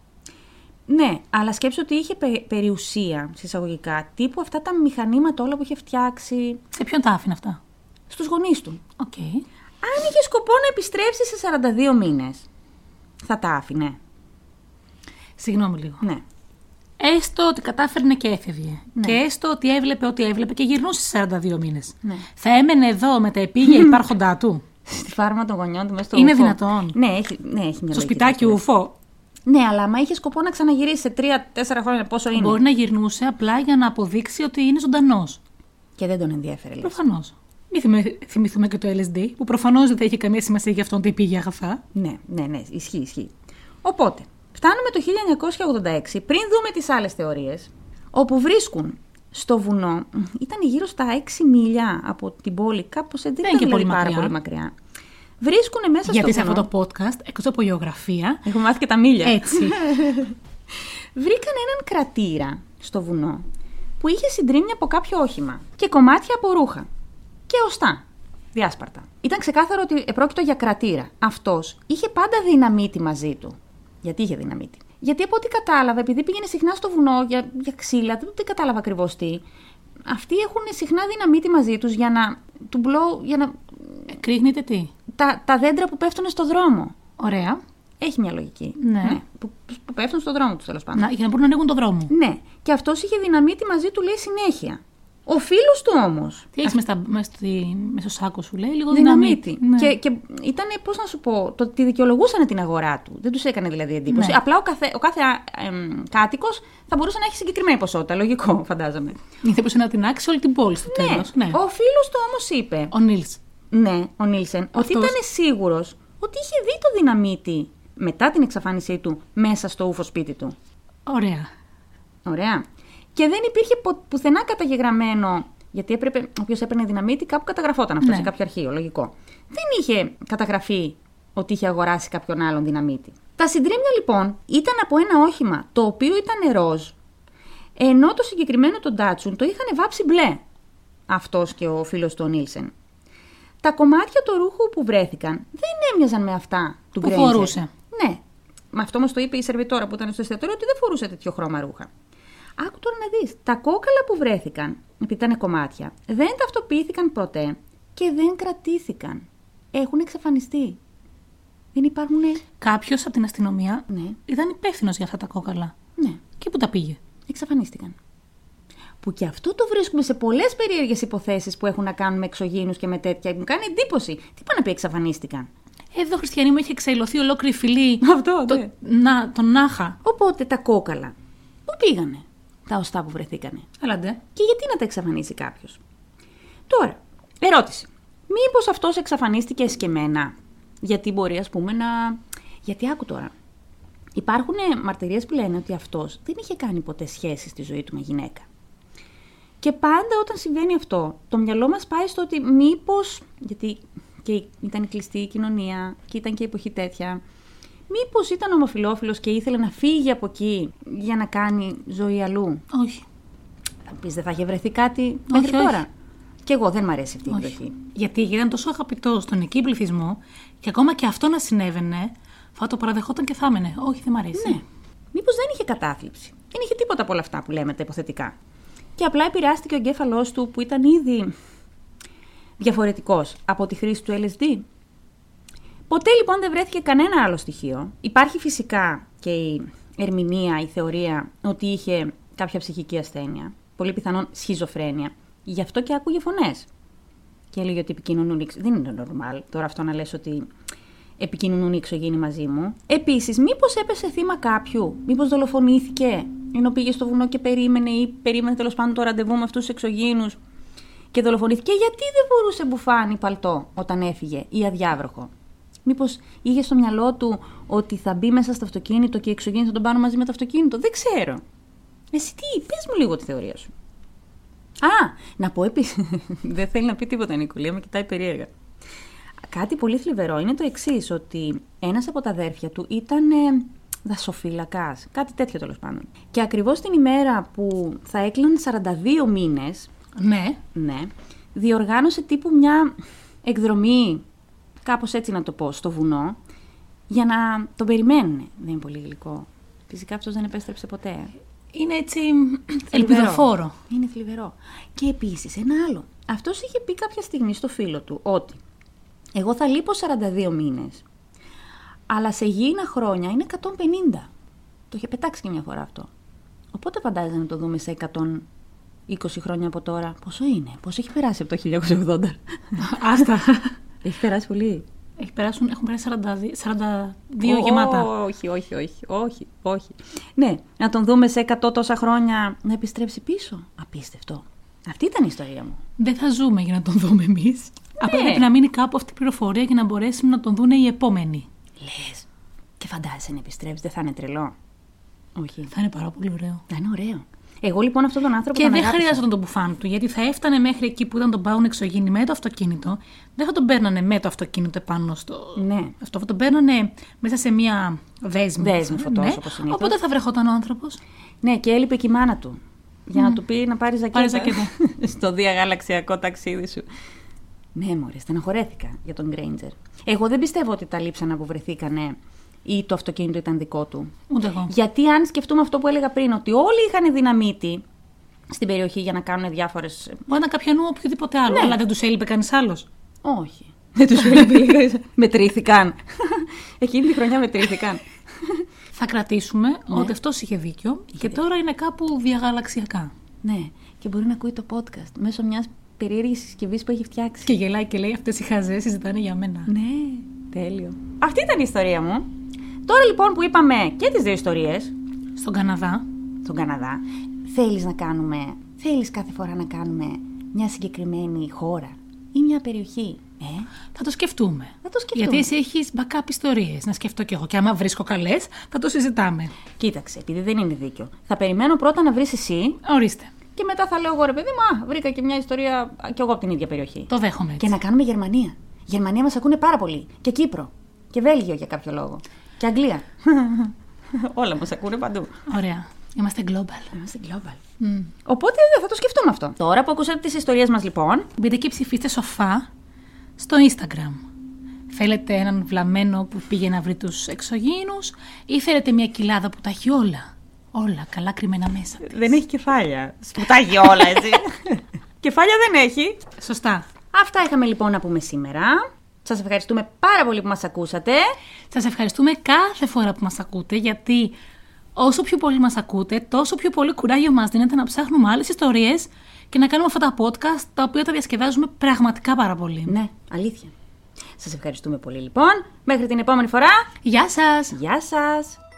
Ναι, αλλά σκέψου ότι είχε πε- περιουσία, σε εισαγωγικά, τύπου αυτά τα μηχανήματα όλα που είχε φτιάξει Σε ποιον τα άφηνε αυτά; στους γονείς του. Οκ. Αν είχε σκοπό να επιστρέψει σε 42 μήνες, θα τα άφηνε. Συγγνώμη λίγο. Ναι. Έστω ότι κατάφερνε και έφευγε. Ναι. Και έστω ότι έβλεπε ό,τι έβλεπε και γυρνούσε σε 42 μήνες. Ναι. Θα έμενε εδώ με τα επίγεια υπάρχοντά του; Στη φάρμα των γονιών του μέσα στο Είναι ούφο. δυνατόν; Ναι, έχει, ναι, έχει μια Στο λογική σπιτάκι αυτό. ούφο. Ναι, αλλά άμα είχες σκοπό να ξαναγυρίσεις σε 3-4 χρόνια, πόσο είναι. Μπορεί να γυρνούσε απλά για να αποδείξει ότι είναι ζωντανός. Και δεν τον ενδιαφέρει. λες. Προφανώς. Μην θυμε- θυμηθούμε και το LSD, που προφανώς δεν θα είχε καμία σημασία για αυτόν τι πήγε αγαθά. Ναι, ναι, ναι, ισχύει, ισχύει. Οπότε, φτάνουμε το 1986, πριν δούμε τις άλλες θεωρίες, όπου βρίσκουν στο βουνό, ήταν γύρω στα 6 μίλια από την πόλη, κάπως έτσι, δεν Δεν ήταν είναι και δηλαδή πολύ πάρα μακριά. πολύ μακριά. Βρίσκουν μέσα Γιατί στο σε βουνό... αυτό το podcast, εκτός από γεωγραφία, Έχουμε μάθει και τα μίλια. έτσι. Βρήκαν έναν κρατήρα στο βουνό που είχε συντρίμμια από κάποιο όχημα και κομμάτια από ρούχα. Και οστά. Διάσπαρτα. Ήταν ξεκάθαρο ότι επρόκειτο για κρατήρα. Αυτός είχε πάντα δυναμίτη μαζί του. Γιατί είχε δυναμίτη; Γιατί από ό,τι κατάλαβα, επειδή πήγαινε συχνά στο βουνό για, για ξύλα, δεν, δεν κατάλαβα ακριβώς τι. Αυτοί έχουν συχνά δυναμίτη μαζί τους για να. Του blow, για να. Κρύχνεται τι; Τα, τα δέντρα που πέφτουν στο δρόμο. Ωραία. Έχει μια λογική. Ναι. που, που πέφτουν στον δρόμο τους τέλος πάντων. Να, για να μπορούν να ανοίγουν το δρόμο. Ναι, και αυτός είχε δυναμίτη μαζί του, λέει συνέχεια. Ο φίλος του όμως. Τι έχεις μέσα, μέσα, στη, μέσα στο σάκο σου, λέει, λίγο Δυναμίτη. δυναμίτη. Ναι. Και, και ήταν, πώς να σου πω, το ότι δικαιολογούσαν την αγορά του. Δεν τους έκανε δηλαδή εντύπωση. Ναι. Απλά ο κάθε, ο κάθε κάτοικος θα μπορούσε να έχει συγκεκριμένη ποσότητα. Λογικό, φαντάζομαι. Γιατί μπορούσε να την άξει όλη την πόλη στο τέλος. Ναι. Ο φίλος του όμως είπε, Ο Νίλς. Ναι, ο Νίλσεν, ότι Αυτός. ήταν σίγουρος ότι είχε δει το δυναμίτη μετά την εξαφάνισή του μέσα στο ούφο σπίτι του. Ωραία. Ωραία. Και δεν υπήρχε πο- πουθενά καταγεγραμμένο. Γιατί έπρεπε, όποιος έπαιρνε δυναμίτη, κάπου καταγραφόταν αυτό Ναι. σε κάποιο αρχείο, λογικό. Δεν είχε καταγραφεί ότι είχε αγοράσει κάποιον άλλον δυναμίτη. Τα συντρίμμια λοιπόν ήταν από ένα όχημα το οποίο ήταν ροζ, ενώ το συγκεκριμένο τον Ντάτσουν το είχαν βάψει μπλε. Αυτός και ο φίλος του ο Νίλσεν. Τα κομμάτια του ρούχου που βρέθηκαν δεν έμοιαζαν με αυτά του Που Granger. φορούσε. Ναι. Με αυτό όμω το είπε η σερβιτόρα που ήταν στο εστιατόριο ότι δεν φορούσε τέτοιο χρώμα ρούχα. Άκου τώρα να δεις. Τα κόκαλα που βρέθηκαν, επειδή ήταν κομμάτια, δεν ταυτοποιήθηκαν ποτέ και δεν κρατήθηκαν. Έχουν εξαφανιστεί. Δεν υπάρχουν. Κάποιος από την αστυνομία Ναι, ήταν υπεύθυνος για αυτά τα κόκαλα. ναι, Και πού τα πήγε; εξαφανίστηκαν. Που και αυτό το βρίσκουμε σε πολλές περίεργες υποθέσεις που έχουν να κάνουν με εξωγήνου και με τέτοια. Μου κάνει εντύπωση. Τι πάνε να πει εξαφανίστηκαν; Εδώ, Χριστιανή μου, έχει εξαϊλωθεί ολόκληρη φυλή. Αυτό, το, ναι. να, τον Νάχα. Οπότε τα κόκαλα. Πού πήγανε τα οστά που βρεθήκανε; Έλα ντε. Και γιατί να τα εξαφανίσει κάποιος; Τώρα, ερώτηση. Μήπως αυτός εξαφανίστηκε εσκεμμένα. Γιατί μπορεί, ας πούμε, να. Γιατί άκου τώρα. Υπάρχουν μαρτυρίες που λένε ότι αυτός δεν είχε κάνει ποτέ σχέση στη ζωή του με γυναίκα. Και πάντα όταν συμβαίνει αυτό, το μυαλό μας πάει στο ότι μήπως, γιατί και ήταν η κλειστή η κοινωνία και ήταν και η εποχή τέτοια, μήπως ήταν ομοφιλόφιλος και ήθελε να φύγει από εκεί για να κάνει ζωή αλλού. Όχι. Θα πεις, δεν θα είχε βρεθεί κάτι μέχρι όχι. τώρα. Κι εγώ δεν μ' αρέσει αυτή η όχι. εκδοχή. Γιατί ήταν τόσο αγαπητό στον εκεί πληθυσμό και ακόμα και αυτό να συνέβαινε, θα το παραδεχόταν και θα έμενε. Όχι, δεν μ' αρέσει. Ναι. Μήπως δεν είχε κατάθλιψη. Δεν είχε τίποτα από όλα αυτά που λέμε τα υποθετικά. Και απλά επηρεάστηκε ο εγκέφαλός του που ήταν ήδη διαφορετικός από τη χρήση του LSD. Ποτέ λοιπόν δεν βρέθηκε κανένα άλλο στοιχείο. Υπάρχει φυσικά και η ερμηνεία, η θεωρία ότι είχε κάποια ψυχική ασθένεια. Πολύ πιθανόν σχιζοφρένεια. Γι' αυτό και άκουγε φωνές. Και έλεγε ότι επικοινωνούν. οι εξ- Δεν είναι normal τώρα αυτό να λες ότι επικοινωνούν οι εξωγήινοι μαζί μου. Επίσης, μήπως έπεσε θύμα κάποιου, μήπως δολοφονήθηκε; Ενώ πήγε στο βουνό και περίμενε ή περίμενε τέλος πάντων το ραντεβού με αυτούς τους εξωγήινους. και δολοφονήθηκε γιατί δεν φορούσε μπουφάνι παλτό όταν έφυγε ή αδιάβροχο; Μήπως είχε στο μυαλό του ότι θα μπει μέσα στο αυτοκίνητο και οι εξωγήινοι θα τον πάρουν μαζί με το αυτοκίνητο; Δεν ξέρω. Εσύ τι, πες μου λίγο τη θεωρία σου. Α, να πω επίσης. δεν θέλει να πει τίποτα, Νικολία, με κοιτάει περίεργα. Κάτι πολύ θλιβερό είναι το εξής, ότι ένας από τα αδέρφια του ήταν ε, δασοφύλακας. Κάτι τέτοιο τέλος πάντων. Και ακριβώς την ημέρα που θα έκλειναν 42 μήνες. Ναι. Ναι. Διοργάνωσε τύπου μια εκδρομή, κάπως έτσι να το πω, στο βουνό, για να τον περιμένουν. Δεν είναι πολύ γλυκό. Φυσικά αυτός δεν επέστρεψε ποτέ. Είναι έτσι Θλιβερό. ελπιδοφόρο. Είναι θλιβερό. Και επίσης ένα άλλο. Αυτός είχε πει κάποια στιγμή στο φίλο του ότι εγώ θα λείπω 42 μήνες, αλλά σε γήινα χρόνια είναι 150. Το είχε πετάξει και μια φορά αυτό. Οπότε φαντάζεσαι να το δούμε σε 120 χρόνια από τώρα. Πόσο είναι, πόσο έχει περάσει από το 1980. Άστα. έχει περάσει πολύ. Έχει περάσουν, έχουν περάσει 42, 42 γεμάτα. Όχι, όχι, όχι, όχι, όχι. Ναι, να τον δούμε σε 100 τόσα χρόνια να επιστρέψει πίσω. Απίστευτο. Αυτή ήταν η ιστορία μου. Δεν θα ζούμε για να τον δούμε εμείς. Απλά Ναι. πρέπει να μείνει κάπου αυτή η πληροφορία για να μπορέσουμε να τον δούνε οι επόμενοι. Λες. Και φαντάζεσαι να επιστρέψεις, δεν θα είναι τρελό. Όχι. Θα είναι πάρα πολύ ωραίο. Θα είναι ωραίο. Εγώ λοιπόν αυτόν τον άνθρωπο Και τον δεν αγάπησα. χρειάζονταν τον μπουφάν του, γιατί θα έφτανε μέχρι εκεί που ήταν τον πάουν εξωγήινοι με το αυτοκίνητο. Δεν θα τον παίρνανε με το αυτοκίνητο επάνω στο. Ναι. Αυτό θα τον παίρνανε μέσα σε μία δέσμη. Δέσμη Ναι. φωτός, όπως συνήθως. Οπότε θα βρεχόταν ο άνθρωπος. Ναι, και έλειπε και η μάνα του. Για να του πει να πάρει ζακέτα. Πάρε ζακέτα. στο διαγαλαξιακό ταξίδι σου. Ναι, μωρέ, στεναχωρέθηκα για τον Γκρέιντζερ. Εγώ δεν πιστεύω ότι τα λείψανα που βρεθήκανε ή το αυτοκίνητο ήταν δικό του. Ούτε εγώ. Γιατί αν σκεφτούμε αυτό που έλεγα πριν, ότι όλοι είχαν δυναμίτη στην περιοχή για να κάνουν διάφορε. Μπορεί να καπιανού οποιοδήποτε άλλο, Ναι. αλλά δεν τους έλειπε κανείς άλλος. Όχι. Δεν τους έλειπε. μετρήθηκαν. Εκείνη τη χρονιά μετρήθηκαν. Θα κρατήσουμε Ναι. ότι αυτός είχε δίκιο και τώρα είναι κάπου διαγαλαξιακά. ναι, και μπορεί να ακούει το podcast μέσω μιας περίεργη συσκευή που έχει φτιάξει. Και γελάει και λέει: Αυτές οι χαζές συζητάνε για μένα. Ναι, τέλειο. Αυτή ήταν η ιστορία μου. Τώρα λοιπόν που είπαμε και τις δύο ιστορίες, Στον Καναδά, στον Καναδά, θέλεις να κάνουμε, θέλεις κάθε φορά να κάνουμε μια συγκεκριμένη χώρα ή μια περιοχή; Ε, θα το σκεφτούμε. θα το σκεφτούμε. Γιατί εσύ έχεις backup ιστορίες. Να σκεφτώ κι εγώ. Και άμα βρίσκω καλές, θα το συζητάμε. Κοίταξε, επειδή δεν είναι δίκιο. Θα περιμένω πρώτα να βρεις εσύ Ορίστε. Και μετά θα λέω εγώ ρε παιδί μου, «Α, βρήκα και μια ιστορία κι εγώ από την ίδια περιοχή. Το δέχομαι έτσι. Και να κάνουμε Γερμανία. Γερμανία μας ακούνε πάρα πολύ. Και Κύπρο. Και Βέλγιο για κάποιο λόγο. Και Αγγλία. Όλα μας ακούνε παντού. Ωραία. Είμαστε global. Είμαστε global. Mm. Οπότε θα το σκεφτούμε αυτό. Τώρα που ακούσατε τις ιστορίες μας λοιπόν, Μπείτε και ψηφίστε σοφά στο Instagram. Θέλετε έναν βλαμμένο που πήγε να βρει τους εξωγήινους ή θέλετε μια κοιλάδα που τα έχει όλα; Όλα καλά κρυμμένα μέσα. δεν έχει κεφάλια. Σπουτάγει όλα έτσι. κεφάλια δεν έχει. Σωστά. Αυτά είχαμε λοιπόν να πούμε σήμερα. Σας ευχαριστούμε πάρα πολύ που μας ακούσατε. Σας ευχαριστούμε κάθε φορά που μας ακούτε γιατί όσο πιο πολύ μας ακούτε τόσο πιο πολύ κουράγιο μας δίνεται να ψάχνουμε άλλες ιστορίες και να κάνουμε αυτά τα podcast τα οποία τα διασκεδάζουμε πραγματικά πάρα πολύ. Ναι, αλήθεια. Σας ευχαριστούμε πολύ λοιπόν. Μέχρι την επόμενη φορά. Γεια σας! Γεια σας.